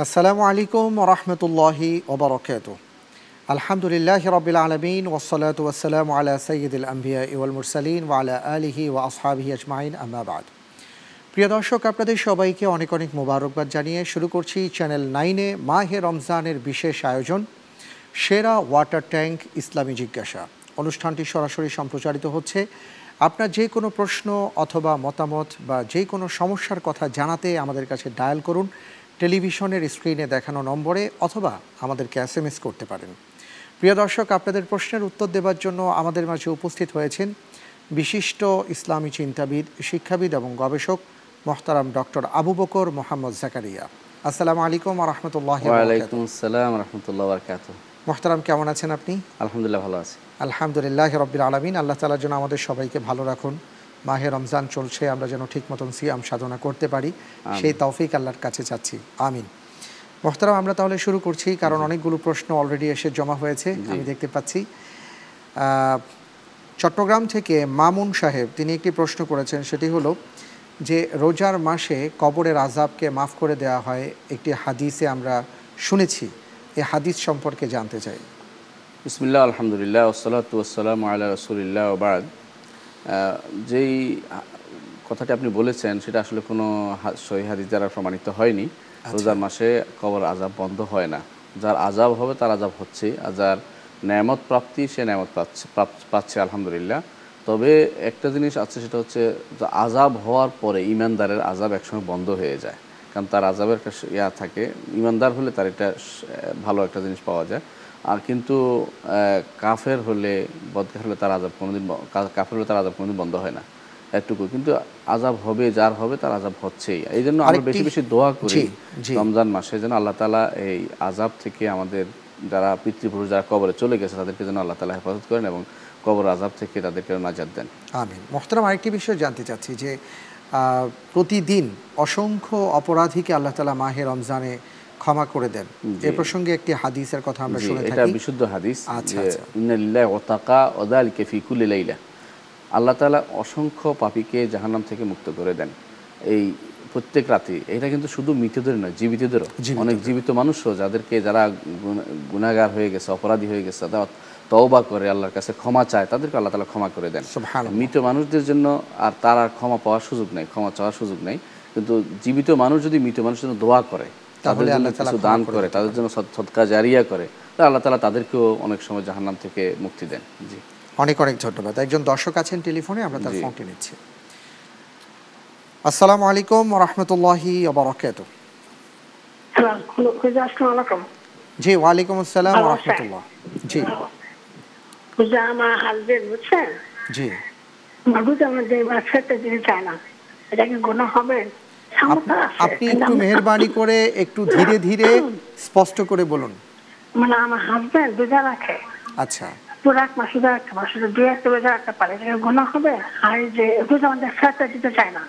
আসসালামু আলাইকুম রহমতুল্লাহি ওবরকাত আলহামদুলিল্লাহ রবিল আলমিন ওসলাত ওসালাম আলা সঈদুল আম্বিয়া ইউল মুরসালিন ওয়ালা আলিহি ও আসহাবিহি আজমাইন আহমাবাদ প্রিয় দর্শক, আপনাদের সবাইকে অনেক অনেক মোবারকবাদ জানিয়ে শুরু করছি চ্যানেল নাইনে মাহে রমজানের বিশেষ আয়োজন, সেরা ওয়াটার ট্যাঙ্ক ইসলামী জিজ্ঞাসা। অনুষ্ঠানটি সরাসরি সম্প্রচারিত হচ্ছে। আপনার যে কোনো প্রশ্ন অথবা মতামত বা যে কোনো সমস্যার কথা জানাতে আমাদের কাছে ডায়াল করুন। টেলিভিশনের স্ক্রিনে দেখানো নম্বরে অথবা আমাদেরকে এস এম এস করতে পারেন। প্রিয় দর্শক আপনাদের প্রশ্নের উত্তর দেওয়ার জন্য আমাদের মাঝে উপস্থিত হয়েছেন বিশিষ্ট ইসলামী চিন্তাবিদ শিক্ষাবিদ এবং গবেষক মোহতারাম ডক্টর আবু বকর মোহাম্মদ জাকারিয়া। আসসালামু আলাইকুম রহমতুল্লাহ আসসালাম রহমতুল্লাহ বরকাত মোহতারাম কেমন আছেন আপনি? আলহামদুলিল্লাহ ভালো আছি। আলহামদুলিল্লাহ রব্বিল আলমিন। আল্লাহ তালার জন্য আমাদের সবাইকে ভালো রাখুন। মাহে রমজান চলছে আমরা যেন ঠিক মতন সিয়াম সাধনা করতে পারি। সেই তৌফিক আল্লাহর কাছে চাচ্ছি। আমিন। মোহতারাম আমরা তাহলে শুরু করছি কারণ অনেকগুলো প্রশ্ন অলরেডি এসে জমা হয়েছে আমি দেখতে পাচ্ছি। আহ, চট্টগ্রাম থেকে মামুন সাহেব তিনি একটি প্রশ্ন করেছেন সেটি হলো যে রোজার মাসে কবরের আজাবকে মাফ করে দেওয়া হয় একটি হাদিসে আমরা শুনেছি। এই হাদিস সম্পর্কে জানতে চাই। বিসমিল্লাহ আলহামদুলিল্লাহ ওসলাত ওসালাম আল্লাহ রসুলিল্লাহ ওবাদ যেই কথাটি আপনি বলেছেন সেটা আসলে কোনো সহি হাদিস দ্বারা প্রমাণিত হয়নি। রোজার মাসে কবর আজাব বন্ধ হয় না। যার আজাব হবে তার আজাব হচ্ছে। আর যার ন্যামত প্রাপ্তি সে ন্যামত পাচ্ছে পাচ্ছে আলহামদুলিল্লাহ। তবে একটা জিনিস আছে সেটা হচ্ছে আজাব হওয়ার পরে ইমানদারের আজাব একসময় বন্ধ হয়ে যায়। কারণ তার আজাবের একটা ইয়া থাকে। ইমানদার হলে তার এটা ভালো একটা জিনিস পাওয়া যায়। আর কিন্তু কাফের হলে বদকার হলে তার আজাব কোনোদিন কাফের হলে তার আজাব কোনোদিন বন্ধ হয় না। এটুকু কিন্তু আজাব হবে যার হবে তার আজাব হচ্ছেই। এই জন্য আমরা বেশি বেশি দোয়া করি। রমজান মাসে যেন আল্লাহ তালা এই আজাব থেকে আমাদের যারা পিতৃপুরুষ যারা কবরে চলে গেছে তাদেরকে যেন আল্লাহ তালা হেফাজত করেন এবং কবর আজাব থেকে তাদেরকে নাজাত দেন। আমিন। মোহতারাম আরেকটি বিষয় জানতে চাচ্ছি যে প্রতিদিন অসংখ্য অপরাধীকে আল্লাহ তালা মাহে রমজানে ক্ষমা করে দেন। এ প্রসঙ্গে একটি হাদিসের কথা আমরা শুনে এটা বিশুদ্ধ হাদিস আচ্ছা, যে আচ্ছা। ইন্নালিল্লাহি ওয়া তাকা ওয়াদালিকা ফি কুল্লি লাইলা। আল্লাহ তাআলা অসংখ্য পাপীকে জাহান্নাম থেকে মুক্ত করে দেন। এই প্রত্যেক রাতে। এটা কিন্তু শুধু মৃতদের নয় জীবিতদেরও। অনেক জীবিত মানুষও যাদেরকে যারা গুনাহগার হয়ে গেছে অপরাধী হয়ে গেছে তারা তওবা করে আল্লাহর কাছে ক্ষমা চায় তাদেরকে আল্লাহ তাআলা ক্ষমা করে দেন। মৃত মানুষদের জন্য আর তার আর ক্ষমা পাওয়ার সুযোগ নেই ক্ষমা চাওয়ার সুযোগ নেই। কিন্তু জীবিত মানুষ যদি মৃত মানুষের জন্য দোয়া করে তাদের জন্য আল্লাহ কিছু দান করে তাদের জন্য সৎ- সৎকার জারিয়া করে আল্লাহ তালা তাদেরকেও অনেক সময় জাহান্নাম থেকে মুক্তি দেন। জি। অনেক অনেক ধন্যবাদ। একজন দর্শক আছেন টেলিফোনে আমরা তার ফোনটি নিচ্ছি। আসসালামু আলাইকুম রহমতুল্লাহি বরকাত হ্যালো খুঁজে আসসালাম আলাইকুম। জি ওয়ালাইকুম আসসালাম? রহমতুল্লাহ। জি। আমার হাজবেন্ড বুঝছেন? জি। আমার যে দিতে চায় না এটা কি গুণ হবে? আপনি একটু মেহেরবানি করে একটু ধীরে ধীরে স্পষ্ট করে বলুন। মানে আমার হাজবেন্ড রোজা রাখে। আচ্ছা। পুরো এক মাস রোজা রাখতে পারে দুই একটা রোজা রাখতে পারে হবে? আর যে রোজা আমাদের দিতে চায় না।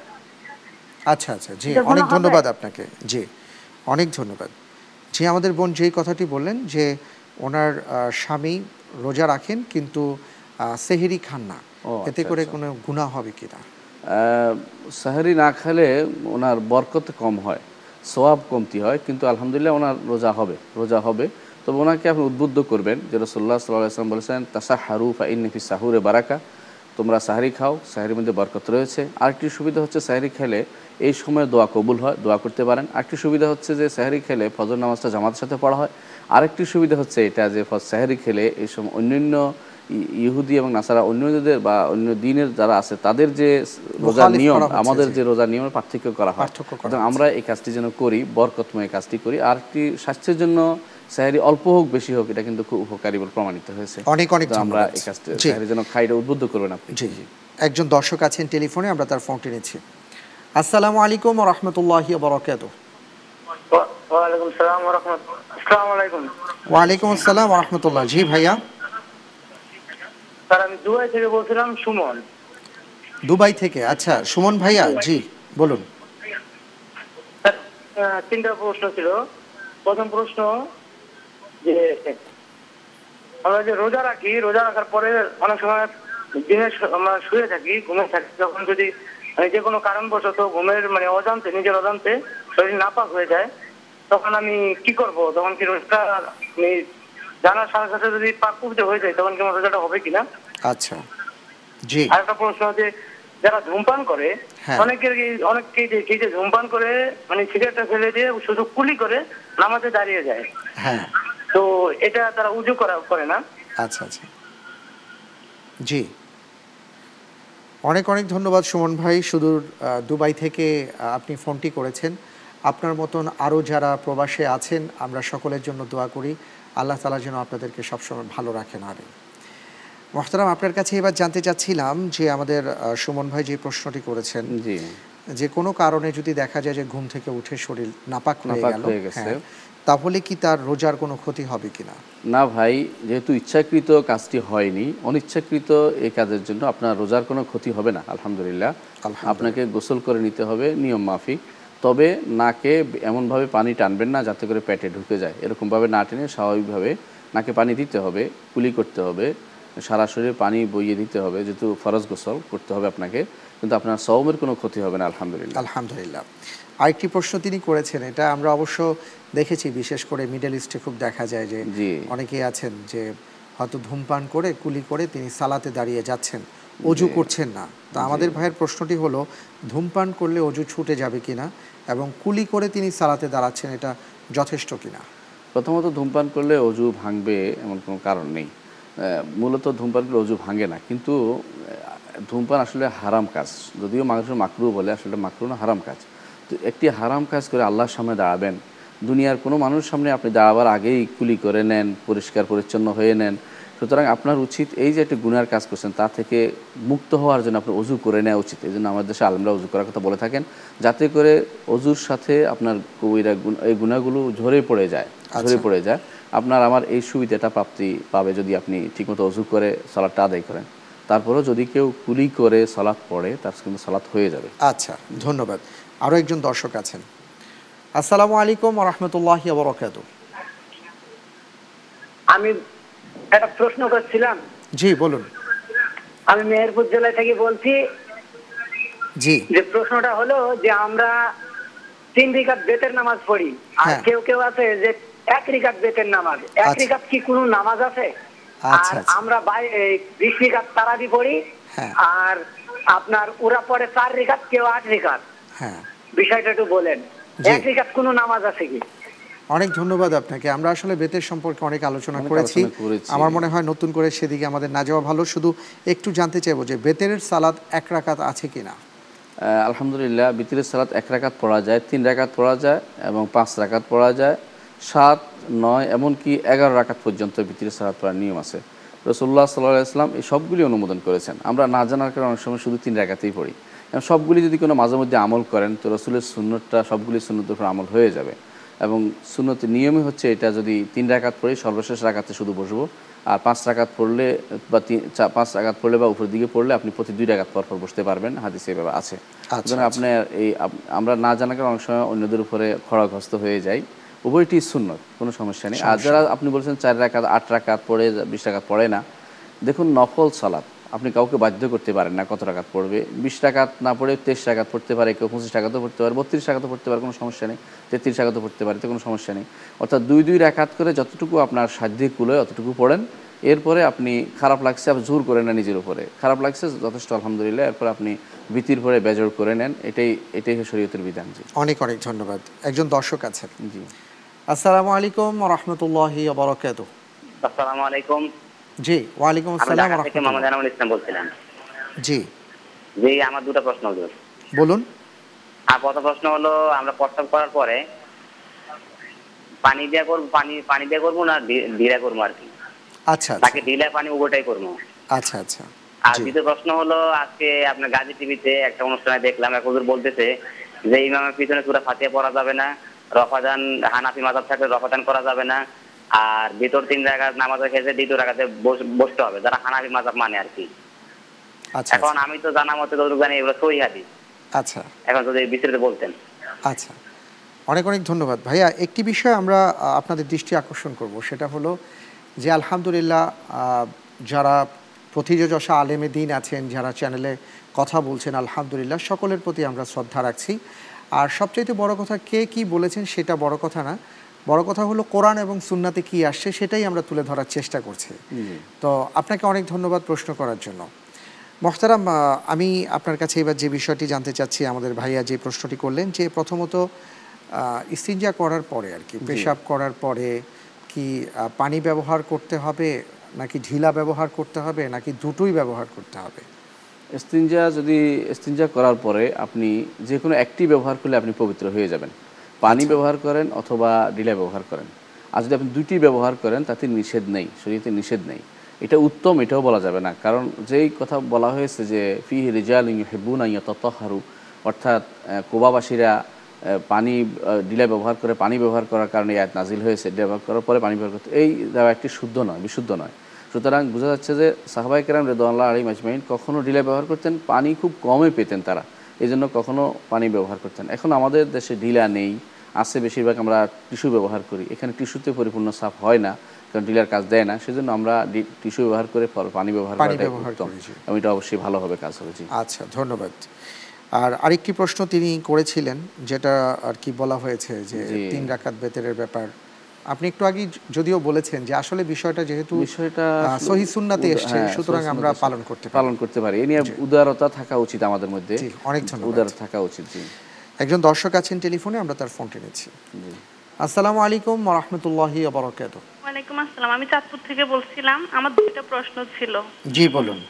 আচ্ছা আচ্ছা জি অনেক ধন্যবাদ আপনাকে। জি অনেক ধন্যবাদ। জি আমাদের বোন যেই কথাটি বললেন যে ওনার আহ, স্বামী রোজা রাখেন কিন্তু সেহেরি খান না। এতে আচ্ছা, করে কোনো গুণা হবে কিনা সাহারি না খেলে ওনার বরকত কম হয় সোয়াব কমতি হয়, কিন্তু আলহামদুলিল্লাহ ওনার রোজা হবে রোজা হবে। তবে ওনাকে আপনি উদ্বুদ্ধ করবেন যে সাল্লাহ আসলাম বলেছেন তাসা হারু ফা ইন্নফি সাহুরে বারাকা। তোমরা সাহারি খাও, সাহারির মধ্যে বরকত রয়েছে। আরেকটি সুবিধা হচ্ছে সাহারি খেলে এই সময় দোয়া কবুল হয়, দোয়া করতে পারেন। আরেকটি সুবিধা হচ্ছে যে সাহারি খেলে ফজর নামাজটা জামাতের সাথে পড়া হয়। আরেকটি সুবিধা হচ্ছে এটা যে সাহারি খেলে এই সময় অন্যান্য ইহুদি এবং নাসারা অন্যদের বা অন্য দিনের যারা আছে তাদের যে রোজার নিয়ম আমাদের যে রোজার নিয়মের পার্থক্য করা হয়। আমরা এই কাজটি যেন করি বরকতময় কাজটি করি। আর একটি স্বাস্থ্যের জন্য অল্প হোক বেশি হোক এটা কিন্তু খুব উপকারী বলে প্রমাণিত হয়েছে। অনেক অনেক আমরা এই কাজটি জি। যেন খাই এটা উদ্বুদ্ধ করবেন আপনি। জি একজন দর্শক আছেন টেলিফোনে আমরা তার ফোনটি নিচ্ছি। আসসালামু আলাইকুম রহমতুল্লাহি বরকাত ওয়ালাইকুম সালাম রহমতুল্লাহ। আসসালামু আলাইকুম। ওয়ালাইকুম আসসালাম রহমতুল্লাহ। জি ভাইয়া। স্যার আমি দুবাই থেকে বলছিলাম সুমন। দুবাই থেকে? আচ্ছা সুমন ভাইয়া জি বলুন। তিনটা প্রশ্ন ছিল। প্রথম প্রশ্ন যে আমরা যে রোজা রাখি রোজা রাখার পরে অনেক সময় দিনে আমরা শুয়ে থাকি ঘুমে থাকি যখন যদি মানে যে কোনো কারণবশত ঘুমের মানে অজান্তে নিজের অজান্তে শরীর নাপাক হয়ে যায় তখন আমি কি করব? তখন কি রোজটা আমি জানার সাথে সাথে যদি হয়ে যায় তখন হবে কিনা? আচ্ছা। জি। প্রশ্ন হচ্ছে যারা ধূমপান করে হ্যাঁ। অনেকের অনেককেই দেখি যে ধূমপান করে মানে সিগারেটটা ফেলে দিয়ে শুধু কুলি করে নামাজে দাঁড়িয়ে যায়। হ্যাঁ। তো এটা তারা উজু করা করে না? আচ্ছা আচ্ছা। জি। অনেক অনেক ধন্যবাদ সুমন ভাই। সুদূর দুবাই থেকে আপনি ফোনটি করেছেন। আপনার মতন আরও যারা প্রবাসে আছেন আমরা সকলের জন্য দোয়া করি। আল্লাহ তালা যেন আপনাদেরকে সবসময় ভালো রাখেন আরে মোহতারাম আপনার কাছে এবার জানতে চাচ্ছিলাম যে আমাদের সুমন ভাই যে প্রশ্নটি করেছেন যে কোনো কারণে যদি দেখা যায় যে ঘুম থেকে উঠে শরীর নাপাক হয়ে গেল হয়ে তাহলে কি তার রোজার কোনো ক্ষতি হবে কিনা? না ভাই যেহেতু ইচ্ছাকৃত কাজটি হয়নি অনিচ্ছাকৃত এই কাজের জন্য আপনার রোজার কোনো ক্ষতি হবে না আলহামদুলিল্লাহ। আপনাকে গোসল করে নিতে হবে নিয়ম মাফিক। তবে নাকে এমনভাবে পানি টানবেন না যাতে করে পেটে ঢুকে যায়। এরকমভাবে না টেনে স্বাভাবিকভাবে নাকে পানি দিতে হবে কুলি করতে হবে সারা শরীরে পানি বইয়ে দিতে হবে যেহেতু ফরজ গোসল করতে হবে আপনাকে কিন্তু আপনার সৌমের কোনো ক্ষতি হবে না আলহামদুলিল্লাহ। আলহামদুলিল্লাহ। আরেকটি প্রশ্ন তিনি করেছেন এটা আমরা অবশ্য দেখেছি বিশেষ করে মিডল ইস্টে খুব দেখা যায় যে। অনেকেই আছেন যে হয়তো ধূমপান করে কুলি করে তিনি সালাতে দাঁড়িয়ে যাচ্ছেন অজু করছেন না। তা আমাদের ভাইয়ের প্রশ্নটি হলো ধূমপান করলে অজু ছুটে যাবে কিনা? এবং কুলি করে তিনি সালাতে দাঁড়াচ্ছেন, এটা যথেষ্ট কিনা? প্রথমত ধূমপান করলে অজু ভাঙবে এমন কোনো কারণ নেই। মূলত ধূমপান করলে অজু ভাঙে না, কিন্তু ধূমপান আসলে হারাম কাজ। যদিও মানুষ মাকরু বলে, আসলে মাকরু না, হারাম কাজ। তো একটি হারাম কাজ করে আল্লাহর সামনে দাঁড়াবেন। দুনিয়ার কোনো মানুষের সামনে আপনি দাঁড়াবার আগেই কুলি করে নেন, পরিষ্কার, পরিচ্ছন্ন হয়ে নেন সুতরাং আপনার উচিত এই যে একটি গুনার কাজ করছেন তা থেকে মুক্ত হওয়ার জন্য আপনার অজু করে নেওয়া উচিত। এই জন্য আমাদের দেশে আলমরা অজু করার কথা বলে থাকেন যাতে করে অজুর সাথে আপনার কবিরা এই গুণাগুলো ঝরে পড়ে যায় ঝরে পড়ে যায়। আপনার আমার এই সুবিধাটা প্রাপ্তি পাবে যদি আপনি ঠিকমতো অজু করে সালাদটা আদায় করেন। তারপরেও যদি কেউ কুলি করে সালাদ পড়ে তার কিন্তু সালাদ হয়ে যাবে। আচ্ছা ধন্যবাদ। আরও একজন দর্শক আছেন। আসসালামু আলাইকুম রহমতুল্লাহি বরকাত আমি একটা প্রশ্ন করছিলাম। জি বলুন। আমি মেহেরপুর জেলা থেকে বলছি জি। যে প্রশ্নটা হলো যে আমরা তিন রিকাত বেতের নামাজ পড়ি আর হ্যাঁ। কেউ কেউ আছে যে এক রিকাত বেতের নামাজ। এক আচ্ছা। রিকাত কি কোনো নামাজ আছে? আচ্ছা, আর আচ্ছা। আমরা বিশ রিকাত তারাবি পড়ি হ্যাঁ। আর আপনার ওরা পড়ে চার রিকাত কেউ আট রিকাত। হ্যাঁ। বিষয়টা একটু বলেন। এক রিকাত কোনো নামাজ আছে কি? অনেক ধন্যবাদ আপনাকে। আমরা আসলে বেতের সম্পর্কে অনেক আলোচনা করেছি। আমার মনে হয় নতুন করে সেদিকে আমাদের না যাওয়া ভালো। শুধু একটু জানতে চাইব যে বেতের সালাদ এক রাকাত আছে কিনা? আলহামদুলিল্লাহ বিতিরের সালাত এক রাকাত পড়া যায় তিন রাকাত পড়া যায় এবং পাঁচ রাকাত পড়া যায়। সাত নয় এমনকি এগারো রাকাত পর্যন্ত বিতিরের সালাত পড়ার নিয়ম আছে। রসুল্লাহ সাল্লাহ ইসলাম এই সবগুলি অনুমোদন করেছেন। আমরা না জানার কারণে অনেক সময় শুধু তিন রাকাতেই পড়ি। এবং সবগুলি যদি কোনো মাঝে মধ্যে আমল করেন তো রসুলের সুন্নতটা সবগুলি সুন্নতের উপর আমল হয়ে যাবে। এবং সুন্নতের নিয়মই হচ্ছে এটা যদি তিন রাকাত পড়ি সর্বশেষ রাকাতে শুধু বসবো। আর পাঁচ রাকাত পড়লে বা তিন পাঁচ রাকাত পড়লে বা উপরের দিকে পড়লে আপনি প্রতি দুই রাকাত পর পর বসতে পারবেন হাদিসে এভাবে আছে। আচ্ছা, সুতরাং আপনার এই আমরা না জানার কারণে অনেক সময় অন্যদের উপরে খড়াগ্রস্ত হয়ে যাই। উভয়টি সুন্নত কোনো সমস্যা নেই। আর যারা আপনি বলছেন চার রাকাত আট রাকাত পড়ে বিশ রাকাত পড়ে না দেখুন নফল সালাত। আপনি কাউকে বাধ্য করতে পারেন না কত টাকাত পড়বে বিশ টাকাত না পড়ে তেইশ টাকাত পড়তে পারে কেউ পঁচিশ টাকাতেও পড়তে পারে বত্রিশ টাকাতেও পড়তে পারে কোনো সমস্যা নেই। তেত্রিশ টাকাতেও পড়তে পারে তো কোনো সমস্যা নেই। অর্থাৎ দুই দুই রাকাত করে যতটুকু আপনার সাধ্যে কুলোয় অতটুকু পড়েন। এরপরে আপনি খারাপ লাগছে আপনি জোর করে নেন নিজের উপরে। খারাপ লাগছে যথেষ্ট আলহামদুলিল্লাহ। এরপর আপনি ভীতির পরে বেজর করে নেন। এটাই এটাই শরীয়তের বিধান জি। অনেক অনেক ধন্যবাদ। একজন দর্শক আছেন। জি। আসসালামু আলাইকুম রহমতুল্লাহি আসসালামু আলাইকুম। জি ওয়ালাইকুম আসসালাম থেকে মোহাম্মদ ইসলাম বলছিলাম। জি। যে আমার দুটো প্রশ্ন হলো। বলুন। আর প্রথম প্রশ্ন হলো আমরা প্রস্তাব করার পরে পানি দিয়ে করব পানি পানি দিয়ে করব না করব আর কি? আচ্ছা আচ্ছা। তাকে পানি উভয়টাই করব। আচ্ছা আচ্ছা। আর দ্বিতীয় প্রশ্ন হলো আজকে আপনার গাজী টিভিতে একটা অনুষ্ঠানে দেখলাম এক হুজুর বলতেছে যে ইমামের পিছনে সুরা ফাতিহা পড়া যাবে না রফাদান হানাফি মাজাব থাকলে রফাদান করা যাবে না আর ভিতর তিন জায়গা নামাজের ক্ষেত্রে দ্বিতীয় রাখাতে বসতে হবে। যারা হানাফি মাজাব মানে আর কি। আচ্ছা এখন আমি তো জানা মতে যতটুকু জানি এগুলো সহি হাদিস। আচ্ছা। এখন যদি বিস্তারিত বলতেন। আচ্ছা। অনেক অনেক ধন্যবাদ। ভাইয়া একটি বিষয় আমরা আপনাদের দৃষ্টি আকর্ষণ করব। সেটা হলো যে আলহামদুলিল্লাহ আহ, যারা প্রতিযোজসা আলেমে দিন আছেন যারা চ্যানেলে কথা বলছেন আলহামদুলিল্লাহ সকলের প্রতি আমরা শ্রদ্ধা রাখছি। আর সবচাইতে বড় কথা কে কি বলেছেন সেটা বড় কথা না। বড় কথা হলো কোরআন এবং সুন্নাতে কি আসছে সেটাই আমরা তুলে ধরার চেষ্টা করছি। তো আপনাকে অনেক ধন্যবাদ প্রশ্ন করার জন্য। মোহতারাম আমি আপনার কাছে এবার যে বিষয়টি জানতে চাচ্ছি আমাদের ভাইয়া যে প্রশ্নটি করলেন যে প্রথমত ইস্তিনজা করার পরে আর কি পেশাব করার পরে কি পানি ব্যবহার করতে হবে নাকি ঢিলা ব্যবহার করতে হবে নাকি দুটোই ব্যবহার করতে হবে? ইস্তিনজা যদি ইস্তিনজা করার পরে আপনি যে কোনো একটি ব্যবহার করলে আপনি পবিত্র হয়ে যাবেন। পানি ব্যবহার করেন অথবা ডিলা ব্যবহার করেন। আর যদি আপনি দুইটি ব্যবহার করেন, তাতে নিষেধ নেই শরীরতে নিষেধ নেই। এটা উত্তম, এটাও বলা যাবে না। কারণ যেই কথা বলা হয়েছে যে ফি রিজাল হেবুন ততহারু অর্থাৎ কোবাবাসীরা পানি ডিলা ব্যবহার করে পানি ব্যবহার করার কারণে আয়াত নাজিল হয়েছে ডিলা ব্যবহার করার পরে পানি ব্যবহার করতে এই একটি শুদ্ধ নয়, বিশুদ্ধ নয়। সুতরাং বোঝা যাচ্ছে যে সাহাবাই কেরাম রেদুল্লাহ আলী মাজমাইন কখনও ডিলা ব্যবহার করতেন, পানি খুব কমে পেতেন তারা। এই জন্য কখনো পানি ব্যবহার করতেন এখন আমাদের দেশে ডিলা নেই আছে বেশিরভাগ আমরা টিস্যু ব্যবহার করি। এখানে টিস্যুতে পরিপূর্ণ সাফ হয় না কারণ ডিলার কাজ দেয় না সেজন্য আমরা টিস্যু ব্যবহার করে পানি ব্যবহার পানি উত্তম। করি, এবং এটা অবশ্যই ভালো হবে কাজ হবে জি। আচ্ছা ধন্যবাদ। আর আরেকটি প্রশ্ন তিনি করেছিলেন যেটা আর কি বলা হয়েছে যে তিন রাকাত বেতেরের ব্যাপার। আপনি একটু আগে যদিও বলেছেন যে আসলে বিষয়টা যেহেতু বিষয়টা সহি সুন্নাতে এসছে হ্যাঁ, সুতরাং আমরা পালন করতে পালন করতে পারি। এ নিয়ে উদারতা থাকা উচিত আমাদের মধ্যে। অনেক। উদার থাকা উচিত জি। একজন দর্শক আছেন টেলিফোনে আমরা তার ফোনটি নিচ্ছি। আসসালামু আলাইকুম রহমতুল্লাহি আবরকাত ওয়ালাইকুম আসসালাম। আমি চাঁদপুর থেকে বলছিলাম আমার দুইটা প্রশ্ন ছিল। জি বলুন।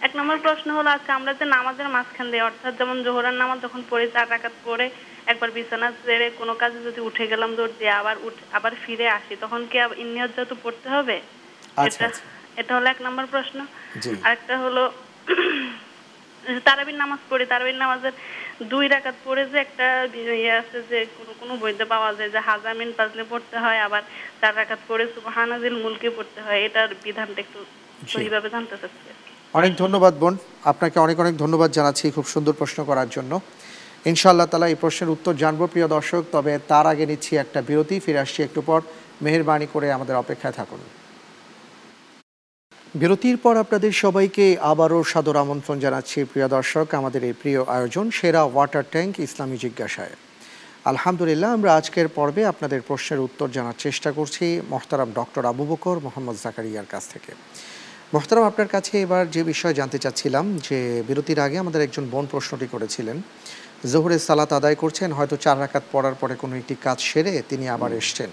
এক নম্বর প্রশ্ন হলো আজকে আমরা যে নামাজের মাঝখান দিয়ে অর্থাৎ যেমন জোহরার নামাজ যখন পড়ি চার রাকাত পড়ে একবার বিছানা ছেড়ে কোনো কাজে যদি উঠে গেলাম দৌড় দিয়ে আবার উঠ- আবার ফিরে আসি তখন কি ইন্নিয়ত যেহেতু পড়তে হবে? আচ্ছা, এটা আচ্ছা। এটা হলো এক নম্বর প্রশ্ন। জি। আরেকটা হলো তারাবির নামাজ পড়ি তারাবির নামাজের দুই রাকাত পড়ে যে একটা ইয়ে আছে যে কোনো কোনো বইতে পাওয়া যায় যে হাজামিন পাজলে পড়তে হয় আবার চার রাকাত পড়ে সুবহানাজিল মুলকে পড়তে হয় এটার বিধানটা একটু সহিভাবে জানতে চাচ্ছি অনেক ধন্যবাদ বোন আপনাকে অনেক অনেক ধন্যবাদ জানাচ্ছি খুব সুন্দর প্রশ্ন করার জন্য। ইনশাআল্লাহ তালা এই প্রশ্নের উত্তর জানব প্রিয় দর্শক তবে তার আগে নিচ্ছি একটা বিরতি ফিরে আসছি একটু পর। মেহেরবানি করে আমাদের অপেক্ষায় থাকুন। বিরতির পর আপনাদের সবাইকে আবারও সাদর আমন্ত্রণ জানাচ্ছি প্রিয় দর্শক। আমাদের এই প্রিয় আয়োজন সেরা ওয়াটার ট্যাঙ্ক ইসলামী জিজ্ঞাসায়। আলহামদুলিল্লাহ আমরা আজকের পর্বে আপনাদের প্রশ্নের উত্তর জানার চেষ্টা করছি মোহতারাম ডক্টর আবু বকর মোহাম্মদ জাকারিয়ার কাছ থেকে। মোহতারাম আপনার কাছে এবার যে বিষয় জানতে চাচ্ছিলাম যে বিরতির আগে আমাদের একজন বোন প্রশ্নটি করেছিলেন। জোহরের সালাত আদায় করছেন হয়তো চার রাকাত পড়ার পরে কোনো একটি কাজ সেরে তিনি আবার এসছেন।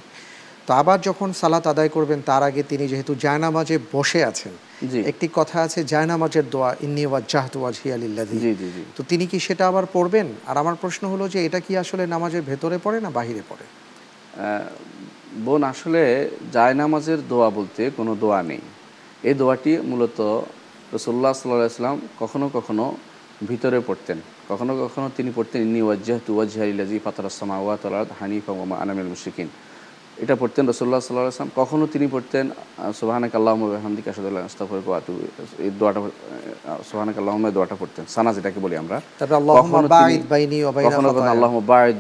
তো আবার যখন সালাত আদায় করবেন তার আগে তিনি যেহেতু জায়নামাজে বসে আছেন। একটি কথা আছে জায়নামাজের দোয়া ইন্নি ওয়াজ্জাহতু তো তিনি কি সেটা আবার পড়বেন? আর আমার প্রশ্ন হলো যে এটা কি আসলে নামাজের ভেতরে পড়ে না বাহিরে পড়ে? বোন আসলে জায়নামাজের দোয়া বলতে কোনো দোয়া নেই। এই দোয়াটি মূলত রসুল্লাহ সাল্লাহ সাল্লাম কখনো কখনো ভিতরে পড়তেন। কখনো কখনো তিনি পড়তেন ইন্নি ওয়াজ্জাহ তু ওয়াজহাইলাজি ফাতারাসমা ওয়া তালাদ হানিফা আনামিল মুশরিকিন। এটা পড়তেন রসুল্লাহ সাল্লাহ আসলাম কখনো তিনি পড়তেন সোহানাক আল্লাহ হামদিক আসাদুল্লাহ আস্তাফর কোয়াতু এই দোয়াটা সোহানাক আল্লাহ দোয়াটা পড়তেন। সানা যেটাকে বলি আমরা। কখনো কখনো আল্লাহ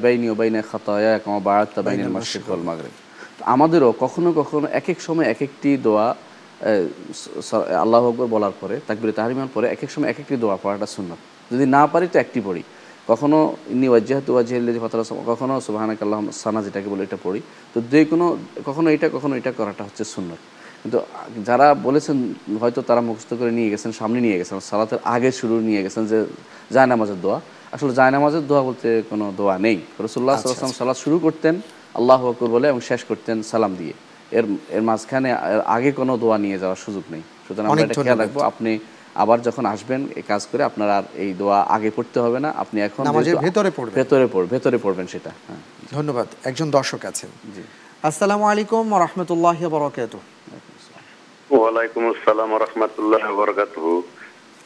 বাইনি খাতায়া কামা আমাদেরও কখনো কখনো এক এক সময় এক একটি দোয়া আল্লাহু আকবার বলার পরে তাকবীরে তাহরিমান পরে এক এক সময় এক একটি দোয়া পড়াটা সুন্নাত। যদি না পারি তো একটি পড়ি। কখনো ইন্নি ওয়াজ্জাহতু ওয়াজহিল্লাযী ফাতারা সামা কখনো সুবহানাকা আল্লাহুম্মা সানা যেটাকে বলে এটা পড়ি। তো যে কোনো কখনো এটা কখনো এটা করাটা হচ্ছে সুন্নাত। কিন্তু যারা বলেছেন হয়তো তারা মুখস্থ করে নিয়ে গেছেন সামনে নিয়ে গেছেন সালাতের আগে শুরু নিয়ে গেছেন যে জায়নামাজের দোয়া। আসলে জায়নামাজের দোয়া বলতে কোনো দোয়া নেই। রসুল্লাহ সাল্লাম সালাত শুরু করতেন আল্লাহ আকবর বলে এবং শেষ করতেন সালাম দিয়ে। এর এর মাঝখানে আগে কোনো দোয়া নিয়ে যাওয়ার সুযোগ নেই। সুতরাং আমরা এটা খেয়াল রাখব আপনি আবার যখন আসবেন এই কাজ করে আপনার আর এই দোয়া আগে পড়তে হবে না। আপনি এখন নামাজের ভেতরে পড়বেন। ভেতরে পড় ভেতরে পড়বেন সেটা হ্যাঁ। ধন্যবাদ। একজন দর্শক আছেন। জি। আসসালামু আলাইকুম ওয়া রাহমাতুল্লাহি ওয়া বারাকাতুহু। ওয়া আলাইকুম আসসালাম ওয়া রাহমাতুল্লাহি ওয়া বরকাতুহু।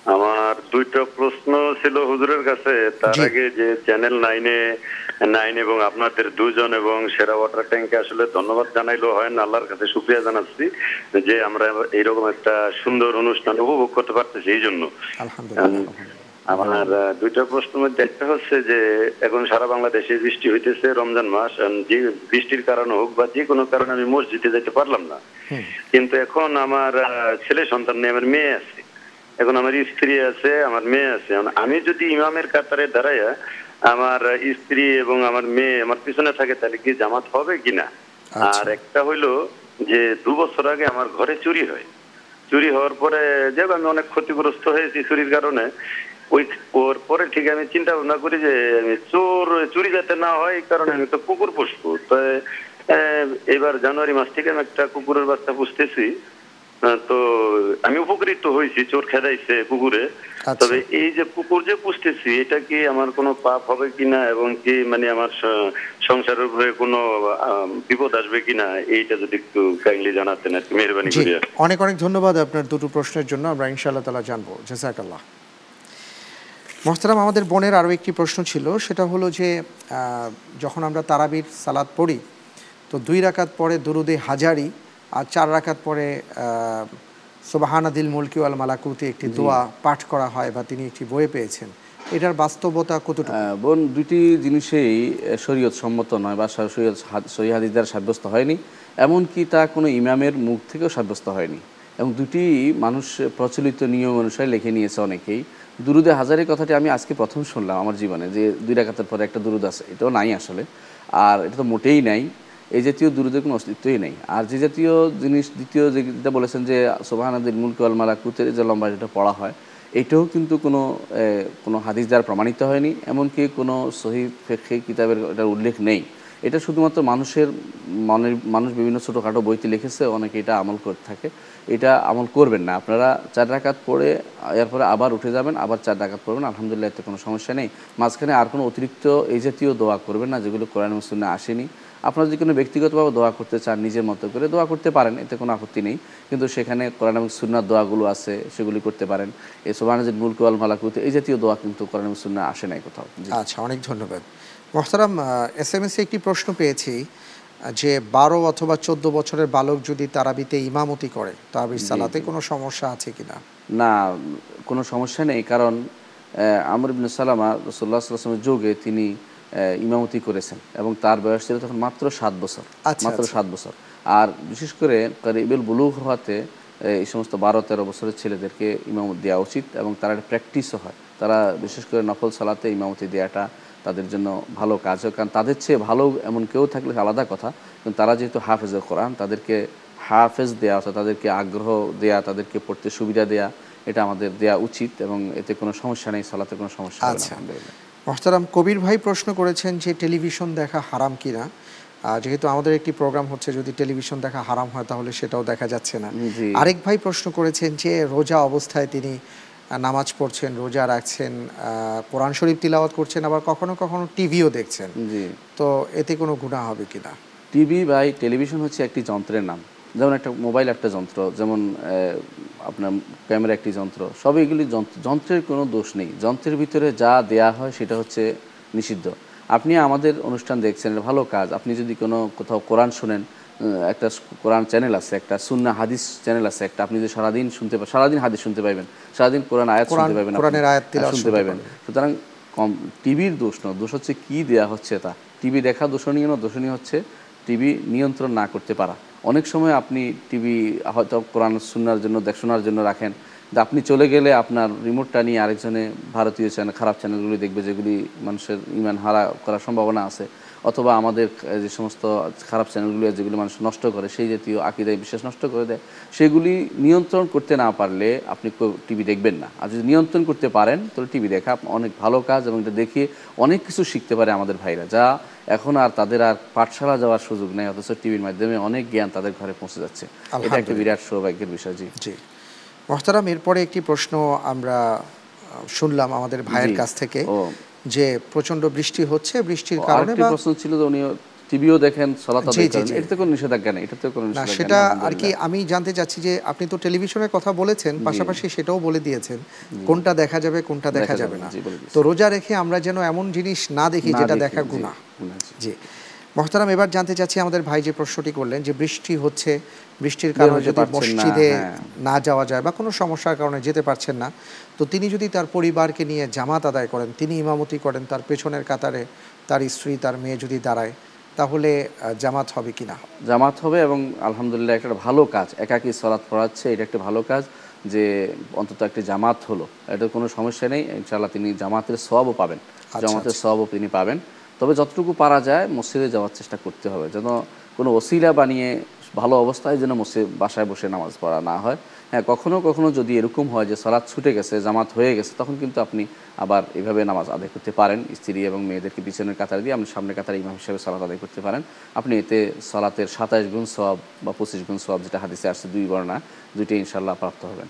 আমার দুইটা প্রশ্ন ছিল হুজুরের কাছে। তার আগে যে চ্যানেল নাইনে নাইন এবং আপনাদের দুজন এবং সেরা ওয়াটার ট্যাঙ্কে আসলে ধন্যবাদ জানাইলো। হয় না আল্লাহর কাছে শুক্রিয়া জানাচ্ছি যে আমরা এইরকম একটা সুন্দর অনুষ্ঠান উপভোগ করতে পারতেছি এই জন্য। আমার দুইটা প্রশ্নের মধ্যে একটা হচ্ছে যে এখন সারা বাংলাদেশে বৃষ্টি হইতেছে রমজান মাস যে বৃষ্টির কারণে হোক বা যে কোনো কারণে আমি মসজিদে যেতে পারলাম না। কিন্তু এখন আমার ছেলে সন্তান নেই আমার মেয়ে আছে। এখন আমার স্ত্রী আছে আমার মেয়ে আছে। আমি যদি ইমামের কাতারে দাঁড়াইয়া আমার স্ত্রী এবং আমার মেয়ে আমার পিছনে থাকে তাহলে কি জামাত হবে কিনা আচ্ছা। আর একটা হইল যে দু বছর আগে আমার ঘরে চুরি হয়। চুরি হওয়ার পরে যে আমি অনেক ক্ষতিগ্রস্ত হয়েছি চুরির কারণে। ওই ওর পরে ঠিক আমি চিন্তা ভাবনা করি যে আমি চোর চুরি যাতে না হয় এই কারণে আমি তো কুকুর পুষবো। তো এবার জানুয়ারি মাস থেকে আমি একটা কুকুরের বাচ্চা পুষতেছি। তো আমি উপকৃত হয়েছি চোর খেদাইছে কুকুরে আচ্ছা। তবে এই যে কুকুর যে পুষতেছি এটা কি আমার কোনো পাপ হবে কিনা এবং কি মানে আমার সংসারের উপরে কোনো বিপদ আসবে কিনা এইটা যদি একটু কাইন্ডলি জানাতেন আর কি মেহরবানি করিয়া। অনেক অনেক ধন্যবাদ আপনার দুটো প্রশ্নের জন্য আমরা ইনশাআল্লাহ তালা জানব। জেসাকাল্লাহ মোহতারাম আমাদের বোনের আরও একটি প্রশ্ন ছিল সেটা হলো যে আহ, যখন আমরা তারাবির সালাদ পড়ি তো দুই রাকাত পরে দুরুদে হাজারি আর চার রাকাত পরে সোবাহানা দিল মুলকি আল মালাকুতি একটি দোয়া পাঠ করা হয় বা তিনি একটি বইয়ে পেয়েছেন। এটার বাস্তবতা কতটুকু? আহ, বোন দুইটি জিনিসেই শরীয়ত সম্মত নয় বা শরীয়ত সহি হাদিস দ্বারা সাব্যস্ত হয়নি এমনকি তা কোনো ইমামের মুখ থেকেও সাব্যস্ত হয়নি। এবং দুটি মানুষ প্রচলিত নিয়ম অনুসারে লিখে নিয়েছে অনেকেই। দুরুদে হাজারের কথাটি আমি আজকে প্রথম শুনলাম আমার জীবনে যে দুই রাকাতের পরে একটা দুরুদ আছে। এটাও নাই আসলে আর এটা তো মোটেই নাই। এই জাতীয় দুরুদের কোনো অস্তিত্বই নেই। আর যে জাতীয় জিনিস, দ্বিতীয় যেটা বলেছেন যে সোবাহানাদিন মুলকুয়াল মালাকুতের যে লম্বা যেটা পড়া হয়, এটাও কিন্তু কোনো কোনো হাদিস দ্বারা প্রমাণিত হয়নি। এমনকি কোনো সহি ফেকি কিতাবের এটার উল্লেখ নেই। এটা শুধুমাত্র মানুষের মনের, মানুষ বিভিন্ন ছোটোখাটো বইতে লিখেছে, অনেকে এটা আমল করে থাকে। এটা আমল করবেন না। আপনারা চার ডাকাত পড়ে, এরপরে আবার উঠে যাবেন, আবার চার ডাকাত পড়বেন, আলহামদুলিল্লাহ, এতে কোনো সমস্যা নেই। মাঝখানে আর কোনো অতিরিক্ত এই জাতীয় দোয়া করবেন না, যেগুলো কোরআন মুসলিমে আসেনি। আপনারা যদি কোনো ব্যক্তিগতভাবে দোয়া করতে চান নিজের মতো করে দোয়া করতে পারেন এতে কোনো আপত্তি নেই। কিন্তু সেখানে কোরআন এবং সুন্নার দোয়াগুলো আছে সেগুলি করতে পারেন। এই সোবানাজিদ মুলকু আল মালাকুতে এই জাতীয় দোয়া কিন্তু কোরআন এবং সুন্না আসে নাই কোথাও। আচ্ছা অনেক ধন্যবাদ। মোহতারাম এস এম এসে একটি প্রশ্ন পেয়েছি যে বারো অথবা চোদ্দ বছরের বালক যদি তারাবিতে ইমামতি করে তারাবির সালাতে কোনো সমস্যা আছে কিনা? না কোনো সমস্যা নেই। কারণ আমর ইবনে সালামা রসুল্লাহ সাল্লামের যুগে তিনি ইমামতি করেছেন এবং তার বয়স ছিল তখন মাত্র সাত বছর আচ্ছা, মাত্র আচ্ছা। সাত বছর। আর বিশেষ করে কারিবেল বুলুগ হওয়াতে এই সমস্ত বারো তেরো বছরের ছেলেদেরকে ইমামত দেওয়া উচিত এবং তারা একটা প্র্যাকটিসও হয়। তারা বিশেষ করে নফল সালাতে ইমামতি দেওয়াটা তাদের জন্য ভালো কাজ হয়। কারণ তাদের চেয়ে ভালো এমন কেউ থাকলে আলাদা কথা। কিন্তু তারা যেহেতু হাফেজের কোরআন তাদেরকে হাফেজ দেওয়া অর্থাৎ তাদেরকে আগ্রহ দেয়া তাদেরকে পড়তে সুবিধা দেয়া এটা আমাদের দেয়া উচিত এবং এতে কোনো সমস্যা নেই সালাতে কোনো সমস্যা আচ্ছা। আলহামদুলিল্লাহ। মোহতারাম কবির ভাই প্রশ্ন করেছেন যে টেলিভিশন দেখা হারাম কিনা। যেহেতু আমাদের একটি প্রোগ্রাম হচ্ছে যদি টেলিভিশন দেখা হারাম হয় তাহলে সেটাও দেখা যাচ্ছে না। আরেক ভাই প্রশ্ন করেছেন যে রোজা অবস্থায় তিনি নামাজ পড়ছেন রোজা রাখছেন কোরআন শরীফ তিলাওয়াত করছেন আবার কখনো কখনো টিভিও দেখছেন। জি। তো এতে কোনো গুণা হবে কিনা? টিভি বা টেলিভিশন হচ্ছে একটি যন্ত্রের নাম। যেমন একটা মোবাইল একটা যন্ত্র যেমন আপনার ক্যামেরা একটি যন্ত্র সব এগুলি যন্ত্রের কোনো দোষ নেই। যন্ত্রের ভিতরে যা দেয়া হয় সেটা হচ্ছে নিষিদ্ধ। আপনি আমাদের অনুষ্ঠান দেখছেন ভালো কাজ। আপনি যদি কোনো কোথাও কোরআন শুনেন একটা কোরআন চ্যানেল আছে একটা সুন্না হাদিস চ্যানেল আছে একটা আপনি যদি সারাদিন শুনতে পা- সারাদিন হাদিস শুনতে পাইবেন সারাদিন কোরআন আয়াত শুনতে আপনি। কোরআনের আয়াত শুনতে পাইবেন। সুতরাং কম টিভির দোষ নয় দোষ হচ্ছে কি দেয়া হচ্ছে তা। টিভি দেখা দোষণীয় না দোষণীয় হচ্ছে টিভি নিয়ন্ত্রণ না করতে পারা। অনেক সময় আপনি টিভি হয়তো কোরআন শোনার জন্য শোনার জন্য রাখেন। আপনি চলে গেলে আপনার রিমোটটা নিয়ে আরেকজনে ভারতীয় চ্যানেল খারাপ চ্যানেলগুলি দেখবে, যেগুলি মানুষের ইমান হারা করার সম্ভাবনা আছে। অথবা আমাদের যে সমস্ত খারাপ চ্যানেলগুলি আছে, যেগুলি মানুষ নষ্ট করে সেই জাতীয় আকিদায় বিশ্বাস নষ্ট করে দেয় সেগুলি নিয়ন্ত্রণ করতে না পারলে আপনি টিভি দেখবেন না। আর যদি নিয়ন্ত্রণ করতে পারেন তাহলে টিভি দেখা অনেক ভালো কাজ এবং এটা দেখে অনেক কিছু শিখতে পারে আমাদের ভাইরা যা এখন আর তাদের আর পাঠশালা যাওয়ার সুযোগ নেই অথচ টিভির মাধ্যমে অনেক জ্ঞান তাদের ঘরে পৌঁছে যাচ্ছে। এটা একটা বিরাট সৌভাগ্যের বিষয় জি। জি। মোহতারাম এরপরে একটি প্রশ্ন আমরা শুনলাম আমাদের ভাইয়ের কাছ থেকে। যে প্রচণ্ড বৃষ্টি হচ্ছে বৃষ্টির কারণে প্রশ্ন ছিল যে উনি টিভিও দেখেন সালাত আদায় করেন। এটাতে কোনো নিষেধাজ্ঞা নেই এটাতে কোনো না সেটা আর কি আমি জানতে চাচ্ছি যে আপনি তো টেলিভিশনের কথা বলেছেন পাশাপাশি সেটাও বলে দিয়েছেন কোনটা দেখা যাবে কোনটা দেখা যাবে না। তো রোজা রেখে আমরা যেন এমন জিনিস না দেখি যেটা দেখা গুনাহ, জি। মহতারাম এবার জানতে চাচ্ছি আমাদের ভাই যে প্রশ্নটি করলেন যে বৃষ্টি হচ্ছে বৃষ্টির কারণে যদি না, মসজিদে হ্যাঁ। না যাওয়া যায় বা কোনো সমস্যার কারণে যেতে পারছেন না তো তিনি যদি তার পরিবারকে নিয়ে জামাত আদায় করেন তিনি ইমামতি করেন তার পেছনের কাতারে তার স্ত্রী তার মেয়ে যদি দাঁড়ায় তাহলে জামাত হবে কিনা জামাত হবে এবং আলহামদুলিল্লাহ একটা ভালো কাজ একাকি সলাৎ পড়াচ্ছে এটা একটা ভালো কাজ যে অন্তত একটি জামাত হলো এটা কোনো সমস্যা নেই ইনশাআল্লাহ তিনি জামাতের সবও পাবেন। জামাতের সবও তিনি পাবেন। তবে যতটুকু পারা যায় মসজিদে যাওয়ার চেষ্টা করতে হবে যেন কোনো ওসিলা বানিয়ে ভালো অবস্থায় যেন মসজিদ বাসায় বসে নামাজ পড়া না হয়। হ্যাঁ কখনও কখনও যদি এরকম হয় যে সালাদ ছুটে গেছে জামাত হয়ে গেছে তখন কিন্তু আপনি আবার এভাবে নামাজ আদায় করতে পারেন। স্ত্রী এবং মেয়েদেরকে পিছনের কাতার দিয়ে আপনি সামনে কাতার ইমাম হিসেবে সালাত আদায় করতে পারেন। আপনি এতে সালাতের সাতাশ গুণ সব বা পঁচিশ গুণ সব যেটা হাদিসে আসছে দুই বর্ণা দুইটাই ইনশাল্লাহ প্রাপ্ত হবেন।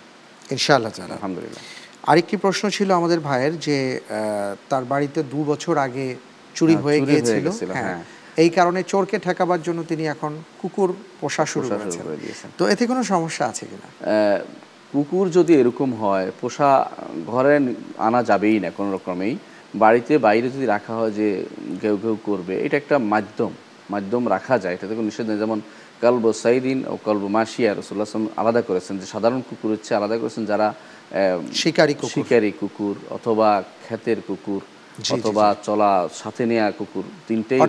ইনশাআল্লাহ আলহামদুলিল্লাহ। আরেকটি প্রশ্ন ছিল আমাদের ভাইয়ের যে তার বাড়িতে দু বছর আগে চুরি হ্যাঁ, হয়ে গিয়েছিল। হ্যাঁ হ্যাঁ। এই কারণে চোরকে ঠেকাবার জন্য তিনি এখন কুকুর পোষা শুরু করেছেন। তো এতে কোনো সমস্যা আছে কিনা? কুকুর যদি এরকম হয় পোষা ঘরে আনা যাবেই না কোনো রকমেই। বাড়িতে বাইরে যদি রাখা হয় যে কেউ কেউ করবে এটা একটা মাধ্যম মাধ্যম রাখা যায়। এটাতে কোনো নিষেধ নেই। যেমন কলব সাইদিন ও কলব মাসিয়া রসুল্লাহ আলাদা করেছেন যে সাধারণ কুকুর হচ্ছে আলাদা করেছেন যারা শিকারী কুকুর। শিকারী কুকুর অথবা ক্ষেতের কুকুর। অথবা চলা সাথে নেয়া কুকুর তিনটেই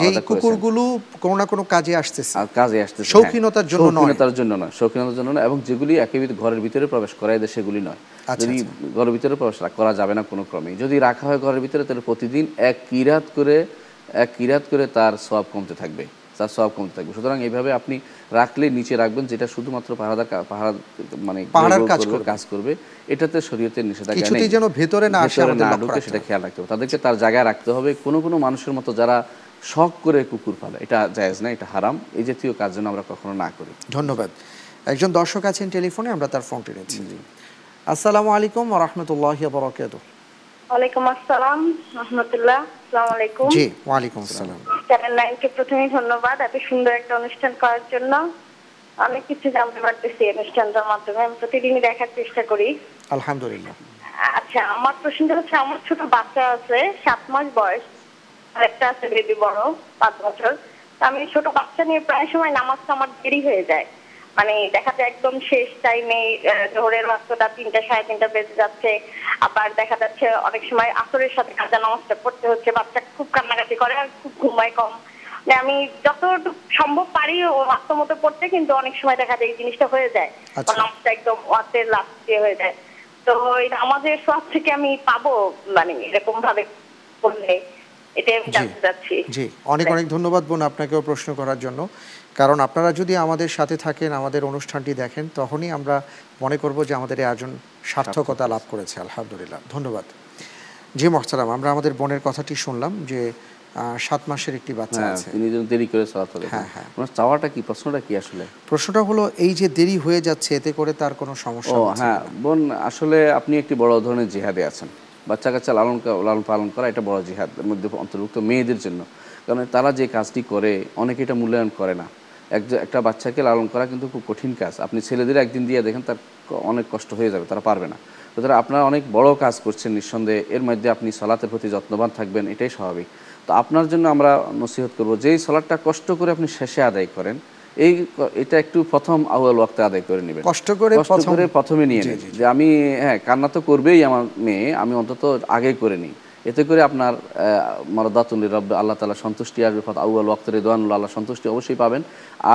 যেই কুকুরগুলো কোনো না কোনো কাজে আসতেছে। কাজে আসতেছে হ্যাঁ। শৌখিনতার জন্য নয়। শৌখিনতার জন্য নয় শৌখিনতার জন্য নয় এবং যেগুলি একেবারে ঘরের ভিতরে প্রবেশ করায় দেয় সেগুলি নয়। আচ্ছা, যদি ঘরের ভিতরে প্রবেশ করা যাবে না কোনো ক্রমেই। যদি রাখা হয় ঘরের ভিতরে তাহলে প্রতিদিন এক কিরাত করে এক কিরাত করে তার সব কমতে থাকবে। তার সব কমতে থাকবে? সুতরাং এইভাবে আপনি রাখলে নিচে রাখবেন যেটা শুধুমাত্র পাহারাদার কা- পাহারা মানে পাহারার গো- কাজ করবে। কাজ করবে এটাতে শরীয়তের নিষেধাজ্ঞা নেই। কিছুতেই যেন ভেতরে না আসে আমাদের না ঢুকে সেটা খেয়াল রাখতে হবে। তাদেরকে তার জায়গায় রাখতে হবে। কোনো কোনো মানুষের মতো যারা শখ করে কুকুর পালে এটা জায়েজ না এটা হারাম। এই জাতীয় কাজ যেন আমরা কখনো না করি। ধন্যবাদ। একজন দর্শক আছেন টেলিফোনে আমরা তার ফোনটি নিচ্ছি। আসসালামু আলাইকুম রহমতুল্লাহ বরকাত ওয়ালাইকুম আসসালাম রহমতুল্লাহ। আসসালামু আলাইকুম জি ওয়ালাইকুম আসসালাম। চ্যানেল প্রথমেই ধন্যবাদ। এত সুন্দর একটা অনুষ্ঠান করার জন্য অনেক কিছু জানতে পারতেছি অনুষ্ঠানটার মাধ্যমে। আমি প্রতিদিনই দেখার চেষ্টা করি। আলহামদুলিল্লাহ। আচ্ছা আমার প্রশ্নটা হচ্ছে আমার ছোট বাচ্চা আছে সাত মাস বয়স। আর একটা আছে বেবি বড় পাঁচ বছর। আমি ছোট বাচ্চা নিয়ে প্রায় সময় নামাজটা আমার দেরি হয়ে যায়। মানে দেখা যায় একদম শেষ টাইমে জোহরের বাচ্চাটা তিনটা সাড়ে তিনটা বেজে যাচ্ছে। আবার দেখা যাচ্ছে অনেক সময় আসরের সাথে কাজা নামাজটা পড়তে হচ্ছে বাচ্চা খুব কান্নাকাটি করে আর খুব ঘুমায় কম। মানে আমি যতটুকু সম্ভব পারি ও বাচ্চা মতো পড়তে কিন্তু অনেক সময় দেখা যায় এই জিনিসটা হয়ে যায়। আচ্ছা। নামাজটা একদম ওয়াতের লাস্ট দিয়ে হয়ে যায়। তো এই নামাজের সব থেকে আমি পাবো মানে এরকম ভাবে করলে এটাই আমি জানতে চাচ্ছি। জি। অনেক অনেক ধন্যবাদ বোন আপনাকেও প্রশ্ন করার জন্য। কারণ আপনারা যদি আমাদের সাথে থাকেন আমাদের অনুষ্ঠানটি দেখেন তখনই আমরা মনে করব যে আমাদের এই আয়োজন সার্থকতা লাভ করেছে। আলহামদুলিল্লাহ। ধন্যবাদ। জি মহতারাম আমরা আমাদের বোনের কথাটি শুনলাম যে সাত মাসের একটি বাচ্চা হ্যাঁ আছে। তিনি যেন দেরি করে সালাত আদায় হ্যাঁ। হ্যাঁ। ওনার চাওয়াটা কি? প্রশ্নটা কি আসলে? প্রশ্নটা হলো এই যে দেরি হয়ে যাচ্ছে এতে করে তার কোনো সমস্যা ও হ্যাঁ বোন আসলে আপনি একটি বড় ধরনের জিহাদে আছেন। বাচ্চা কাচ্চা লালন লালন পালন করা এটা বড় জিহাদ এর মধ্যে অন্তর্ভুক্ত মেয়েদের জন্য। কারণ তারা যে কাজটি করে অনেকে এটা মূল্যায়ন করে না। একজন একটা বাচ্চাকে লালন করা কিন্তু খুব কঠিন কাজ। আপনি ছেলেদের একদিন দিয়ে দেখেন তার অনেক কষ্ট হয়ে যাবে তারা পারবে না। সুতরাং আপনারা অনেক বড় কাজ করছেন নিঃসন্দেহে এর মধ্যে আপনি সলাতের প্রতি যত্নবান থাকবেন এটাই স্বাভাবিক। তো আপনার জন্য আমরা নসিহত করব যেই সলাটটা কষ্ট করে আপনি শেষে আদায় করেন এই এটা একটু প্রথম আউয়াল ওয়াক্তে আদায় করে নেবেন। কষ্ট করে কষ্ট করে প্রথমে নিয়ে নিন। যে আমি হ্যাঁ কান্না তো করবেই আমার মেয়ে আমি অন্তত আগে করে নিই। এতে করে আপনার মরদাতুল্লি রব আল্লাহ তালা সন্তুষ্টি আসবে ফত আউয়াল ওয়াক্ত রেদওয়ানুল্লাহ আল্লাহ সন্তুষ্টি অবশ্যই পাবেন।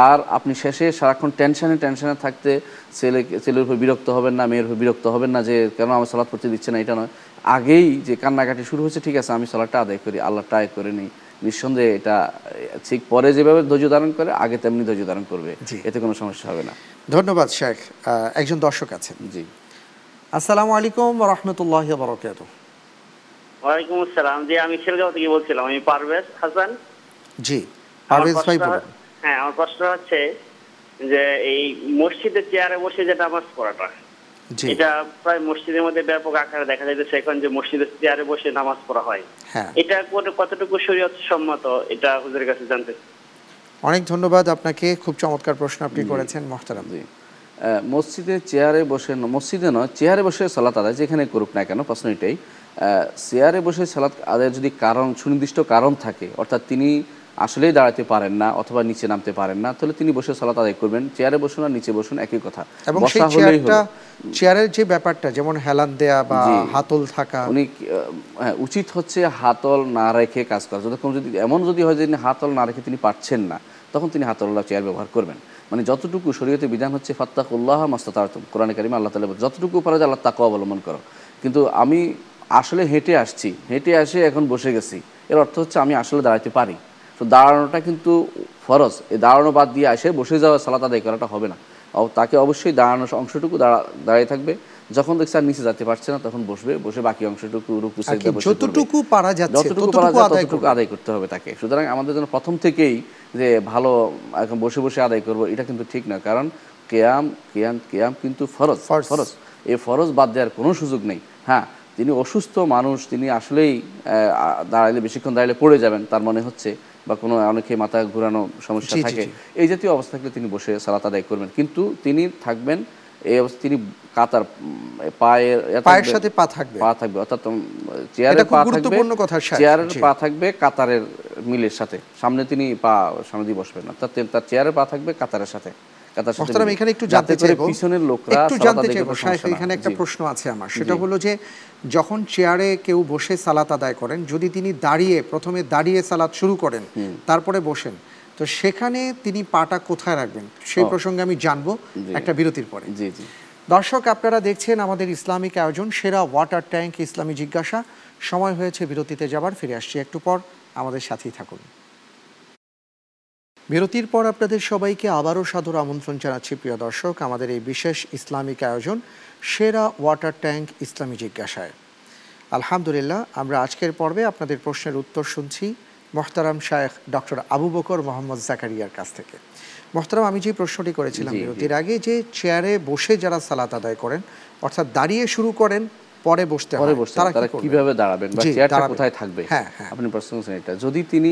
আর আপনি শেষে সারাক্ষণ টেনশনে টেনশনে থাকতে ছেলে ছেলের উপর বিরক্ত হবেন না মেয়ের উপর বিরক্ত হবেন না যে কেন আমার সালাদ পড়তে দিচ্ছে না এটা নয়। আগেই যে কান্নাকাটি শুরু হচ্ছে ঠিক আছে আমি সালাদটা আদায় করি আল্লাহ ট্রাই করে নিই। নিঃসন্দেহে এটা ঠিক পরে যেভাবে ধৈর্য ধারণ করে আগে তেমনি ধৈর্য ধারণ করবে। জি। এতে কোনো সমস্যা হবে না। ধন্যবাদ শেখ। একজন দর্শক আছেন। জি। আসসালামু আলাইকুম রহমতুল্লাহ বরকাত ওয়ালাইকুম আসসালাম। জি আমি খিলগাঁও থেকে বলছিলাম আমি পারভেজ হাসান। জি পারভেজ ভাই বলুন। হ্যাঁ আমার প্রশ্ন হচ্ছে যে এই মসজিদের চেয়ারে বসে যে নামাজ পড়াটা এটা প্রায় মসজিদের মধ্যে ব্যাপক আকারে দেখা যাইতেছে এখন যে মসজিদের চেয়ারে বসে নামাজ পড়া হয়। হ্যাঁ। এটা কতটুকু শরীয়ত সম্মত এটা হুজুরের কাছে জানতে অনেক ধন্যবাদ আপনাকে খুব চমৎকার প্রশ্ন আপনি করেছেন মহতারাম জি মসজিদে চেয়ারে বসে মসজিদে নয় চেয়ারে বসে সালাত আদায় যেখানে করুক না কেন প্রশ্ন এটাই চেয়ারে বসে সালাত আদায়ের যদি কারণ সুনির্দিষ্ট কারণ থাকে অর্থাৎ তিনি আসলেই দাঁড়াতে পারেন না অথবা নিচে নামতে পারেন না তাহলে তিনি বসে সালাত আদায় করবেন। চেয়ারে বসুন আর নিচে বসুন একই কথা। এবং সেই চেয়ারটা চেয়ারের যে ব্যাপারটা যেমন হেলান দেয়া বা হাতল থাকা। উনি হ্যাঁ, উচিত হচ্ছে হাতল না রেখে কাজ করা। যতক্ষণ যদি এমন যদি হয় যে তিনি হাতল না রেখে তিনি পারছেন না তখন তিনি হাতল্লাহ চেয়ার ব্যবহার করবেন। মানে যতটুকু শরীয়তে বিধান হচ্ছে ফাত্তাকুল্লাহ মাস্তাতারতুম কোরআন কারিমে আল্লাহ তালা যতটুকু পারা যায় আল্লাহ তাকে অবলম্বন করো। কিন্তু আমি আসলে হেঁটে আসছি। হেঁটে আসে এখন বসে গেছি। এর অর্থ হচ্ছে আমি আসলে দাঁড়াতে পারি। তো দাঁড়ানোটা কিন্তু ফরজ। এই দাঁড়ানো বাদ দিয়ে আসে বসে যাওয়া সালাত আদায় করাটা হবে না। তাকে অবশ্যই দাঁড়ানোর অংশটুকু দাঁড়া দাঁড়িয়ে থাকবে। যখন দেখছে আর নিচে যেতে পারছে না তখন বসবে। বসে বাকি অংশটুকু রুকু যতটুকু পারা যাচ্ছে যতটুকু পারা যায় ততটুকু আদায় করতে হবে তাকে। সুতরাং আমাদের জন্য প্রথম থেকেই যে ভালো এখন বসে বসে আদায় করব এটা কিন্তু ঠিক না। কারণ কেয়াম কেয়াম কেয়াম কিন্তু ফরজ। ফরজ। এই ফরজ বাদ দেওয়ার কোনো সুযোগ নেই। হ্যাঁ তিনি অসুস্থ মানুষ তিনি আসলেই দাঁড়ালে বেশিক্ষণ দাঁড়ালে পড়ে যাবেন তার মনে হচ্ছে বা কোনো অনেকে মাথা ঘুরানো সমস্যা থাকে। এই জাতীয় অবস্থা থাকলে তিনি বসে সালাত আদায় করবেন। কিন্তু তিনি থাকবেন এই অবস্থা তিনি কাতার পায়ের পায়ের সাথে পা থাকবে। পা থাকবে অর্থাৎ চেয়ারের পা থাকবে। গুরুত্বপূর্ণ কথা, চেয়ারের পা থাকবে কাতারের মিলের সাথে। সামনে তিনি পা সামনে দিয়ে বসবেন। অর্থাৎ তার চেয়ারের পা থাকবে কাতারের কাতার সাথে। মোহতারাম। এখানে একটু জানতে চাইব। পিছনের লোকরা একটু জানতে আদায় চাইব শাইখ এখানে একটা প্রশ্ন আছে আমার। সেটা হলো যে যখন চেয়ারে কেউ বসে সালাত আদায় করেন যদি তিনি দাঁড়িয়ে প্রথমে দাঁড়িয়ে সালাত শুরু করেন তারপরে বসেন তো সেখানে তিনি পাটা কোথায় রাখবেন? সেই প্রসঙ্গে আমি জানব একটা বিরতির পরে। জি জি। দর্শক আপনারা দেখছেন আমাদের ইসলামিক আয়োজন সেরা ওয়াটার ট্যাঙ্ক ইসলামী জিজ্ঞাসা। সময় হয়েছে বিরতিতে যাবার ফিরে আসছি একটু পর। আমাদের সাথেই থাকুন। বিরতির পর আপনাদের সবাইকে আবারও সাদর আমন্ত্রণ জানাচ্ছি প্রিয় দর্শক। আমাদের এই বিশেষ ইসলামিক আয়োজন সেরা ওয়াটার ট্যাঙ্ক ইসলামী জিজ্ঞাসায়। আলহামদুলিল্লাহ আমরা আজকের পর্বে আপনাদের প্রশ্নের উত্তর শুনছি মোহতারাম শায়েখ ডক্টর আবু বকর মোহাম্মদ জাকারিয়ার কাছ থেকে। মোহতারাম আমি যে প্রশ্নটি করেছিলাম। বিরতির আগে যে চেয়ারে বসে যারা সালাত আদায় করেন অর্থাৎ দাঁড়িয়ে শুরু করেন পরে বসতে পরে বসতে তারা? কীভাবে দাঁড়াবেন বা চেয়ারটা কোথায় থাকবে? হ্যাঁ হ্যাঁ। আপনি প্রশ্ন করছেন এটা। যদি তিনি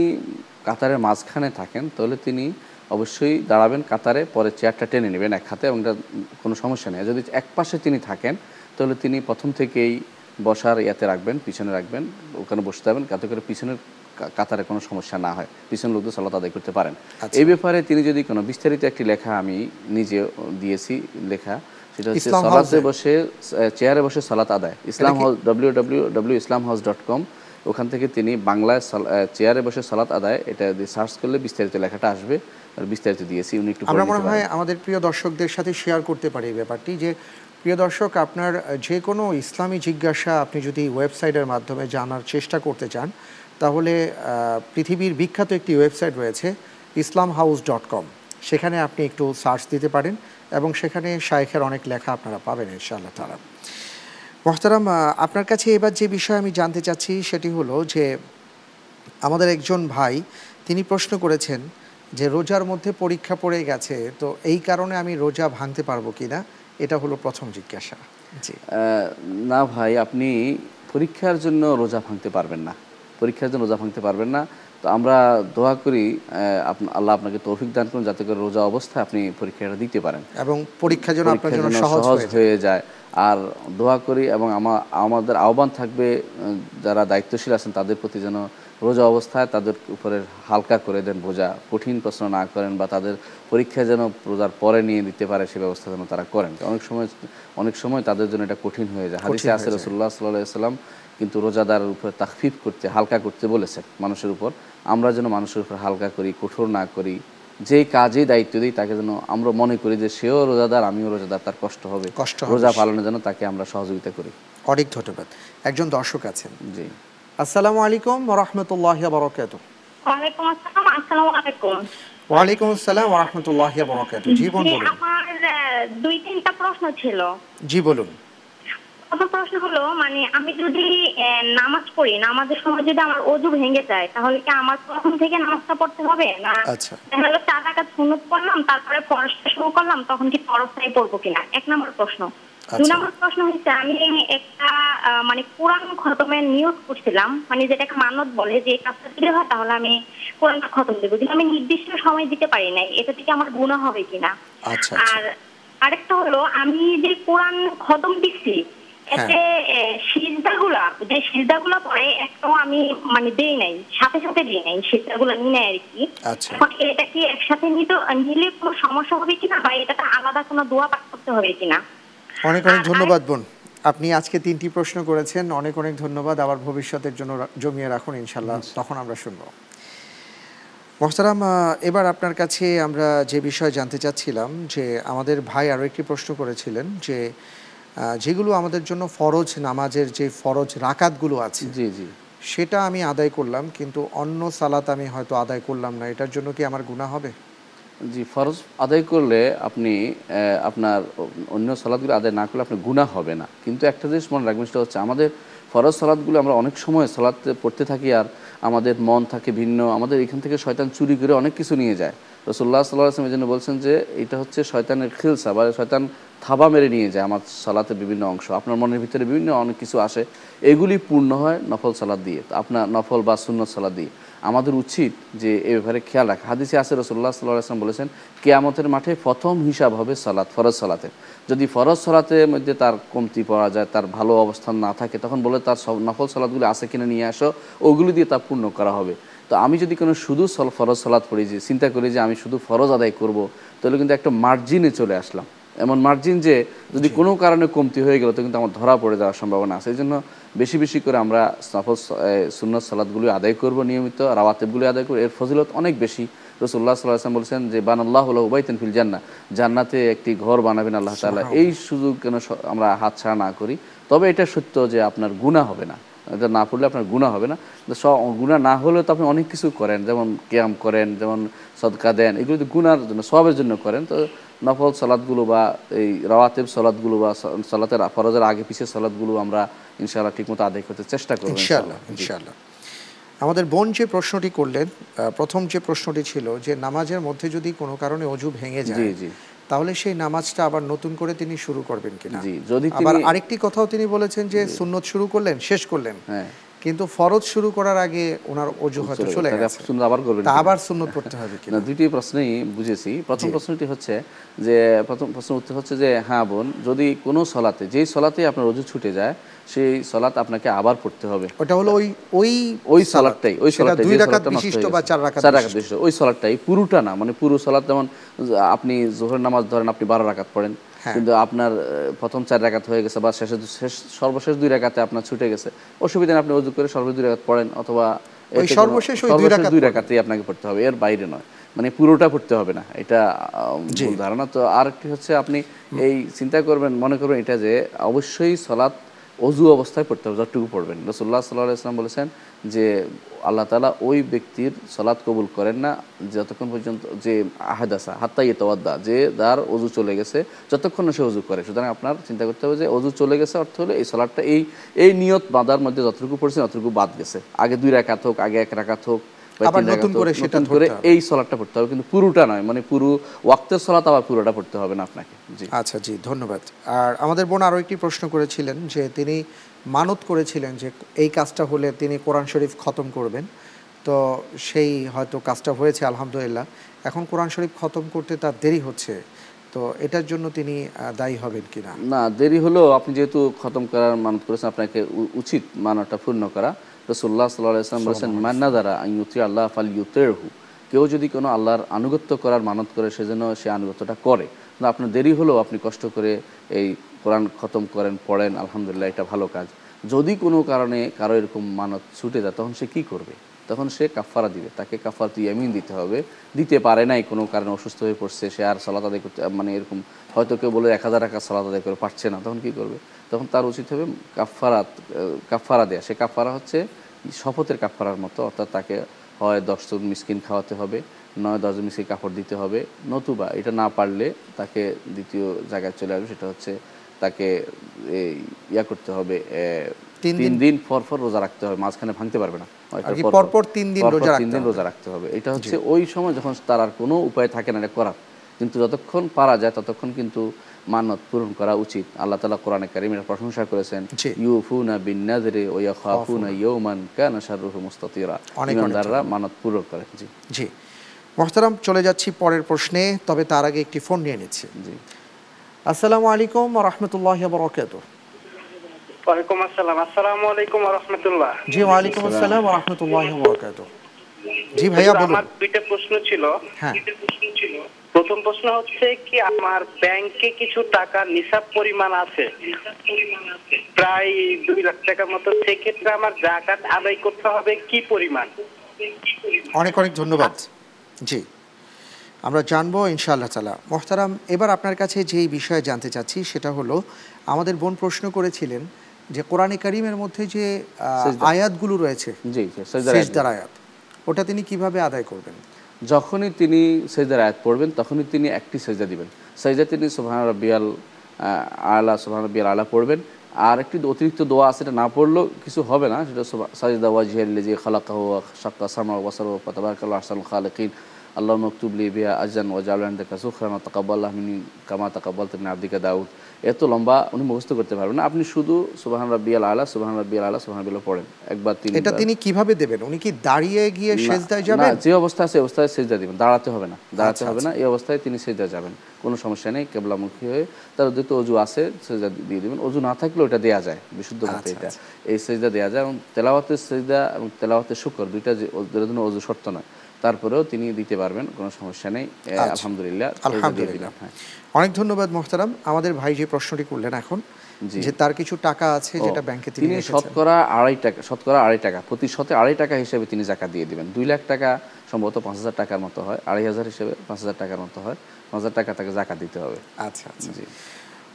কাতারের মাঝখানে থাকেন তাহলে তিনি অবশ্যই দাঁড়াবেন কাতারে পরে চেয়ারটা টেনে নেবেন এক হাতে এবং এটা কোনো সমস্যা নেই। যদি এক পাশে তিনি থাকেন তাহলে তিনি প্রথম থেকেই বসার ইয়াতে রাখবেন পিছনে রাখবেন ওখানে বসতে যাবেন যাতে করে পিছনের কাতারে কোনো সমস্যা না হয়। পিছনের লোকদের সালাত আদায় করতে পারেন। আচ্ছা। এই ব্যাপারে তিনি যদি কোনো বিস্তারিত একটি লেখা আমি নিজে দিয়েছি লেখা সেটা হচ্ছে সালাতে বসে চেয়ারে বসে সালাত আদায়। Islam house W W W Islam house dot com ওখান থেকে তিনি বাংলায় চেয়ারে বসে সালাত আদায় এটা সার্চ করলে বিস্তারিত লেখাটা আসবে আর বিস্তারিত দিয়েছি উনি একটু আমরা মনে হয় আমাদের প্রিয় দর্শকদের সাথে শেয়ার করতে পারি এই ব্যাপারটি যে প্রিয় দর্শক আপনার যে কোনো ইসলামী জিজ্ঞাসা আপনি যদি ওয়েবসাইটের মাধ্যমে জানার চেষ্টা করতে চান তাহলে আহ, পৃথিবীর বিখ্যাত একটি ওয়েবসাইট রয়েছে ইসলাম হাউস ডট কম সেখানে আপনি একটু সার্চ দিতে পারেন এবং সেখানে শায়েখের অনেক লেখা আপনারা পাবেন ইনশাআল্লাহ তারা মোহতারাম আপনার কাছে এবার যে বিষয় আমি জানতে চাচ্ছি সেটি হলো যে আমাদের একজন ভাই, তিনি প্রশ্ন করেছেন যে রোজার মধ্যে পরীক্ষা পড়ে গেছে, তো এই কারণে আমি রোজা ভাঙতে পারব কিনা? এটা হলো প্রথম জিজ্ঞাসা। জি। না ভাই, আপনি পরীক্ষার জন্য রোজা ভাঙতে পারবেন না। পরীক্ষার জন্য রোজা ভাঙতে পারবেন না। তো আমরা দোয়া করি আল্লাহ আপনাকে তৌফিক দান করুন যাতে করে রোজা অবস্থায় আপনি পরীক্ষাটা দিতে পারেন। এবং পরীক্ষা যেন আপনার জন্য সহজ হয়ে যায়। আর দোয়া করি এবং আমা- আমাদের আহ্বান থাকবে যারা দায়িত্বশীল আছেন তাদের প্রতি যেন রোজা অবস্থায় তাদের উপরে হালকা করে দেন বোঝা। কঠিন প্রশ্ন না করেন বা তাদের পরীক্ষা যেন রোজার পরে নিয়ে দিতে পারে সে ব্যবস্থা যেন তারা করেন। অনেক সময় অনেক সময় তাদের জন্য এটা কঠিন হয়ে যায়। হাদিসে আছে রসুল্লাহ সাল্লাহ সাল্লাম কিন্তু রোজাদারের উপরে তাকফিফ করতে হালকা করতে বলেছেন মানুষের উপর। আমরা যেন মানুষের উপর হালকা করি কঠোর না করি যেই কাজেই দায়িত্ব দিই তাকে যেন আমরা মনে করি যে সেও রোজাদার আমিও রোজাদার তার কষ্ট হবে। কষ্ট রোজা পালনের জন্য তাকে আমরা সহযোগিতা করি। অনেক ধন্যবাদ। একজন দর্শক আছেন। জি। আসসালামু আলাইকুম রহমতুল্লাহ বরকাত ওয়ালাইকুম আসসালাম আসসালামু আলাইকুম। ওয়ালাইকুম আসসালাম রহমতুল্লাহ বরকাত জি, বলুন। আমার দুই তিনটা প্রশ্ন ছিল। জি বলুন। প্রথম প্রশ্ন হলো মানে আমি যদি নামাজ পড়ি নামাজের সময় যদি আমার অজু ভেঙে যায় তাহলে কি আমার প্রথম থেকে নামাজটা পড়তে হবে? না আচ্ছা। দেখা চার রাকাত সুন্নত পড়লাম তারপরে ফরজটা শুরু করলাম তখন কি ফরজটাই পড়ব কিনা? এক নম্বর প্রশ্ন। দুই আচ্ছা। নম্বর প্রশ্ন হচ্ছে আমি একটা মানে কোরআন খতমের নিয়োগ করছিলাম মানে যেটাকে মানত বলে যে কাজটা যদি হয় তাহলে আমি কোরআনটা খতম দেবো। কিন্তু আমি নির্দিষ্ট সময় দিতে পারি নাই এটা থেকে আমার গুণা হবে কিনা? আচ্ছা আচ্ছা। আর আরেকটা হলো আমি যে কোরআন খতম দিচ্ছি এতে সিজদাগুলা যে সিজদাগুলা পরে একটাও আমি মানে দেই নাই সাথে সাথে দিই নাই সিজদাগুলা নিয়ে নেয় আর কি। আচ্ছা। এখন এটা কি একসাথে নিতে নিলে কোনো সমস্যা হবে কিনা বা এটাতে আলাদা কোনো দোয়া পাঠ করতে হবে কিনা? অনেক অনেক ধন্যবাদ বোন। আপনি আজকে তিনটি প্রশ্ন করেছেন অনেক অনেক ধন্যবাদ। আবার ভবিষ্যতের জন্য জমিয়ে রাখুন ইনশাল্লাহ। তখন আমরা শুনব। মোহতারাম আহ, এবার আপনার কাছে আমরা যে বিষয় জানতে চাচ্ছিলাম যে আমাদের ভাই আরও একটি প্রশ্ন করেছিলেন যে যেগুলো আমাদের জন্য ফরজ নামাজের যে ফরজ রাকাতগুলো আছে জি জি। সেটা আমি আদায় করলাম কিন্তু অন্য সালাত আমি হয়তো আদায় করলাম না। এটার জন্য কি আমার গুনাহ হবে? জি ফরজ আদায় করলে আপনি আপনার অন্য সালাদগুলো আদায় না করলে আপনার গুনাহ হবে না। কিন্তু একটা জিনিস মনে রাখবেন সেটা হচ্ছে আমাদের ফরজ সালাদগুলো আমরা অনেক সময় সালাদ পড়তে থাকি আর আমাদের মন থাকে ভিন্ন আমাদের এখান থেকে শয়তান চুরি করে অনেক কিছু নিয়ে যায়। রসুল্লাহ সাল্লাহ আসলাম এই জন্য বলছেন যে এটা হচ্ছে শয়তানের খিলসা বা শয়তান থাবা মেরে নিয়ে যায় আমার সালাতের বিভিন্ন অংশ। আপনার মনের ভিতরে বিভিন্ন অনেক কিছু আসে, এগুলি পূর্ণ হয় নফল সালাদ দিয়ে। আপনার নফল বা সুন্নত সালাদ দিয়ে। আমাদের উচিত যে এ ব্যাপারে খেয়াল রাখা। হাদিসে আসে রসুল্লাহ সাল্লাহ আসলাম বলেছেন, কেয়ামতের মাঠে প্রথম হিসাব হবে সালাত, ফরজ সালাতে যদি ফরজ সালাতের মধ্যে তার কমতি পাওয়া যায়, তার ভালো অবস্থান না থাকে, তখন বলে তার সব নফল সালাদগুলি আছে কিনা নিয়ে আসো, ওগুলি দিয়ে তা পূর্ণ করা হবে। তো আমি যদি কোনো শুধু সল ফরজ সালাদ পড়ি যে চিন্তা করি যে আমি শুধু ফরজ আদায় করব তাহলে কিন্তু একটা মার্জিনে চলে আসলাম। এমন মার্জিন যে যদি কোনো কারণে কমতি হয়ে গেল তো কিন্তু আমার ধরা পড়ে যাওয়ার সম্ভাবনা আছে। এই জন্য বেশি বেশি করে আমরা সফল সুন্নত সালাদগুলি আদায় করব নিয়মিত রাওয়াতেবগুলি আদায় করব। এর ফজিলত অনেক বেশি। রসুল্লাহ সাল্লাহ আসলাম বলছেন যে বান আল্লাহ উবাইতেন ফিল জান্না জান্নাতে একটি ঘর বানাবেন আল্লাহ তাআলা। এই সুযোগ কেন আমরা হাত ছাড়া না করি। তবে এটা সত্য যে আপনার গুণা হবে না। এটা না পড়লে আপনার গুণা হবে না। স- গুণা না হলেও তো আপনি অনেক কিছু করেন যেমন ক্যাম করেন যেমন সদকা দেন এগুলো যদি গুনার জন্য সবের জন্য করেন। তো নফল সালাদগুলো বা এই রাওয়াতেব সালাদগুলো বা সালাতের ফরজের আগে পিছিয়ে সালাদগুলো আমরা ইনশাআল্লাহ ঠিকমতো আদায় করতে চেষ্টা করব ইনশাআল্লাহ। ইনশাআল্লাহ আমাদের বোন যে প্রশ্নটি করলেন প্রথম যে প্রশ্নটি ছিল যে নামাজের মধ্যে যদি কোনো কারণে অজু ভেঙে যায়। তাহলে সেই নামাজটা আবার নতুন করে তিনি শুরু করবেন কিনা? যদি আবার আরেকটি কথাও তিনি বলেছেন যে সুন্নত শুরু করলেন শেষ করলেন। হ্যাঁ। কিন্তু ফরজ শুরু করার আগে ওনার অজু হয়তো চলে গেছে। সুন্নত আবার করবেন তা আবার সুন্নত পড়তে হবে কিনা? না দুইটি প্রশ্নই বুঝেছি। প্রথম প্রশ্নটি হচ্ছে যে প্রথম প্রশ্ন উত্তর হচ্ছে যে হ্যাঁ বোন যদি কোনো সলাতে যেই সলাতে আপনার অজু ছুটে যায় সেই সলাত আপনাকে আবার পড়তে হবে। ওটা হলো ওই ওই ওই সালাত। সালাদটাই ওই সেটা সালাদটাই দুই রাকাত বিশিষ্ট বা চার রাকাত চার রাকাত বিশিষ্ট। ওই সালাদটাই পুরোটা না মানে পুরো সালাদ যেমন আপনি জোহরের নামাজ ধরেন আপনি বারো রাকাত পড়েন। কিন্তু আপনার প্রথম চার রাকাত হয়ে গেছে বা শেষে শেষ সর্বশেষ দুই রাকাতে আপনার ছুটে গেছে। অসুবিধা নেই আপনি অজু করে সর্বশেষ দুই রাকাত পড়েন অথবা সর্বশেষ দুই। রাকাতেই আপনাকে পড়তে হবে এর বাইরে নয়। মানে পুরোটা পড়তে হবে না এটা ধারণা। তো আরেকটি হচ্ছে আপনি এই চিন্তা করবেন মনে করবেন এটা যে অবশ্যই সলাৎ অজু অবস্থায় পড়তে হবে, যতটুকু পড়বেন। রসুল্লাহ সাল্লাহ ইসলাম বলেছেন যে, আল্লাহ তালা ওই ব্যক্তির সলাৎ কবুল করেন না, যতক্ষণ পর্যন্ত যে আহাদাসা হাত্তাই তোয়াদ্দা যে যার অজু চলে গেছে, যতক্ষণ সে অজু করে। সুতরাং আপনার চিন্তা করতে হবে যে, অজু চলে গেছে অর্থ হলো এই সলাটটা এই এই নিয়ত বাঁধার মধ্যে যতটুকু পড়ছে ততটুকু বাদ গেছে। আগে দুই রাকাত হোক, আগে এক রাকাত হোক আবার তিন নতুন করে সেটা হবে। এই সলাটটা পড়তে হবে কিন্তু পুরোটা নয় মানে পুরো ওয়াক্তের সলাত আবার পুরোটা পড়তে হবে না আপনাকে। জি। আচ্ছা জি ধন্যবাদ। আর আমাদের বোন আরও একটি প্রশ্ন করেছিলেন যে তিনি মানত করেছিলেন যে এই কাজটা হলে তিনি কোরআন শরীফ খতম করবেন। তো সেই হয়তো কাজটা হয়েছে আলহামদুলিল্লাহ। এখন কোরআন শরীফ খতম করতে তার দেরি হচ্ছে তো এটার জন্য তিনি দায়ী হবেন কিনা? না দেরি হলেও আপনি যেহেতু খতম করার মানত করেছেন আপনাকে উচিত মানটা পূর্ণ করা। রসুল্লাহ সাল্লাহ ইসলাম বলেছেন মান্না দ্বারা ইউতি আল্লাহ ফাল ইউতেরহু কেউ যদি কোনো আল্লাহর আনুগত্য করার মানত করে সেজন্য সে আনুগত্যটা করে। কিন্তু আপনার দেরি হলেও আপনি কষ্ট করে এই কোরআন খতম করেন পড়েন আলহামদুলিল্লাহ এটা ভালো কাজ। যদি কোনো কারণে কারও এরকম মানত ছুটে যায় তখন সে কি করবে? তখন সে কাফারা দিবে। তাকে কাফার তুই ইয়ামিন দিতে হবে। দিতে পারে নাই কোনো কারণে অসুস্থ হয়ে পড়ছে সে আর সালাত আদায় করতে মানে এরকম হয়তো কেউ বলে এক হাজার টাকা সালাত আদায় করে পারছে না তখন কি করবে? তখন তার উচিত হবে কাফারাত কাফারা দেয়া। সে কাফারা হচ্ছে শপথের কাফারার মতো অর্থাৎ তাকে হয় দশজন মিসকিন খাওয়াতে হবে নয় দশজন মিসকিন কাপড় দিতে হবে নতুবা এটা না পারলে তাকে দ্বিতীয় জায়গায় চলে আসবে সেটা হচ্ছে তাকে ইয়া করতে হবে তিন দিন। পর পর রোজা রাখতে হবে মাঝখানে ভাঙতে পারবে না। পরপর তিন দিন রোজা তিন দিন। রোজা রাখতে হবে। এটা হচ্ছে ওই সময় যখন তার আর কোনো উপায় থাকে না এটা করার কিন্তু যতক্ষণ পারা যায় ততক্ষণ কিন্তু মানত পূরণ করা উচিত। আল্লাহ তালা কোরআনে কারিমের প্রশংসা করেছেন। ইউফুনা বিন নাযরি ওয়া ইয়াখাফুনা ইয়াওমান কানা শাররুহু মুস্তাতিরা। ইমানদাররা মানত পূরণ করে। জি। জি। মোহতারাম চলে যাচ্ছি পরের প্রশ্নে তবে তার আগে একটি ফোন নিয়ে নিচ্ছি। জি। আসসালামু আলাইকুম রহমতুল্লাহ বরকাত ওয়ালাইকুম আসসালাম। আসসালামু আলাইকুম রহমতুল্লাহ। জি ওয়ালাইকুম আসসালাম রহমতুল্লাহ বরকাত জি ভাইয়া বলুন। আমার দুইটা প্রশ্ন ছিল। হ্যাঁ। প্রথম প্রশ্ন হচ্ছে কি আমার ব্যাংকে কিছু টাকা নিসাব পরিমাণ আছে? প্রায় দুই লাখ টাকার মতো। সেক্ষেত্রে আমার জাকাত আদায় করতে হবে কি পরিমাণ? অনেক অনেক ধন্যবাদ। জি। আমরা জানব ইনশাআল্লাহ তালা মোহতারাম এবার আপনার কাছে যেই বিষয়ে জানতে চাচ্ছি সেটা হলো আমাদের বোন প্রশ্ন করেছিলেন যে কোরআনে কারিমের মধ্যে যে। আয়াতগুলো রয়েছে জি আয়াত ওটা তিনি কীভাবে আদায় করবেন? যখনই তিনি সেজার আয়াত পড়বেন, তখনই তিনি একটি সেজা দিবেন। সেজা তিনি সোহান রব্বিয়াল আলা, সুবহান রব্বিয়াল আলা পড়বেন। আর একটি অতিরিক্ত দোয়া সেটা না পড়লেও কিছু হবে না। সেটা সাজিদা ওয়াজিহাল্লি যে খালাকাহু শাক্কা সামা ওয়াসার তাবারাকাল্লাহ আসাল খালিকিন। আল্লাহ মকতুবলি বিয়া আজান ওয়াজালান দেখা সুখরান তাকাব্বাল্লাহ মিনি কামা তাকাব্বাল তুমি আব্দিকা দাউদ এত লম্বা উনি মুখস্থ করতে পারবেন না। আপনি শুধু সুবহান রাব্বিয়াল আলা সুবহান রাব্বিয়াল আলা সুবহান রাব্বিয়াল পড়েন। একবার তিন এটা তিনি কীভাবে দেবেন? উনি কি দাঁড়িয়ে গিয়ে সেজদায় যাবেন? না যে অবস্থা আছে অবস্থায় সেজদা দিবেন। দাঁড়াতে হবে না। দাঁড়াতে হবে না এই অবস্থায় তিনি সেজদা যাবেন। কোনো সমস্যা নেই কেবলামুখী হয়ে তার যেহেতু অজু আছে সেজদা দিয়ে দিবেন। অজু না থাকলেও এটা দেওয়া যায় বিশুদ্ধ মতে এটা। এই সেজদা দেওয়া যায় এবং তেলাওয়াতের সেজদা এবং তেলাওয়াতের শুকর দুইটা যে জন্য অজু শর্ত নয়। তারপরেও তিনি দিতে পারবেন কোনো সমস্যা নেই। আলহামদুলিল্লাহ আলহামদুলিল্লাহ। হ্যাঁ। অনেক ধন্যবাদ মোহতারাম। আমাদের ভাই যে প্রশ্নটি করলেন এখন যে তার কিছু টাকা আছে যেটা ব্যাংকে তিনি তিনি শতকরা আড়াই টাকা শতকরা আড়াই টাকা প্রতি শতে আড়াই টাকা হিসেবে তিনি জাকাত দিয়ে দিবেন। দুই লাখ টাকা সম্ভবত পাঁচ হাজার টাকার মতো হয় আড়াই হাজার হিসেবে পাঁচ হাজার টাকার মতো হয়। পাঁচ হাজার টাকা তাকে জাকাত দিতে হবে। আচ্ছা আচ্ছা। জি।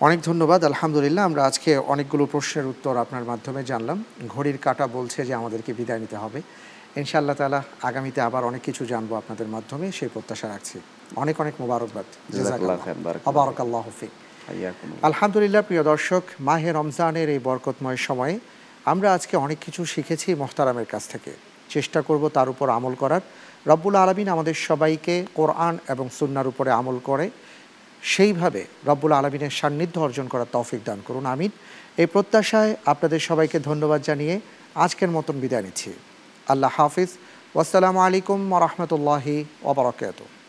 অনেক ধন্যবাদ আলহামদুলিল্লাহ। আমরা আজকে অনেকগুলো প্রশ্নের উত্তর আপনার মাধ্যমে জানলাম। ঘড়ির কাটা বলছে যে আমাদেরকে বিদায় নিতে হবে। ইনশাআল্লাহ তাআলা আগামীতে আবার অনেক কিছু জানব আপনাদের মাধ্যমে সেই প্রত্যাশা রাখছি। অনেক অনেক মোবারকবাদ। জাযাকাল্লাহ খাইর, বারাকাল্লাহ। আবারকাল্লাহ ফিক। হাইয়াকুমুল্লাহ। আলহামদুলিল্লাহ প্রিয় দর্শক মাহে রমজানের এই বরকতময় সময়ে আমরা আজকে অনেক কিছু শিখেছি মোহতারামের কাছ থেকে। চেষ্টা করব তার উপর আমল করার। রব্বুল আলমিন আমাদের সবাইকে কোরআন এবং সুন্নার উপরে আমল করে সেইভাবে রব্বুল আলমিনের সান্নিধ্য অর্জন করার তৌফিক দান করুন আমিন। এই প্রত্যাশায় আপনাদের সবাইকে ধন্যবাদ জানিয়ে আজকের মতন বিদায় নিচ্ছি। আল্লাহ হাফিজ। ওয়াসালামু আলাইকুম রহমতুল্লাহি ওবরাকাতুহ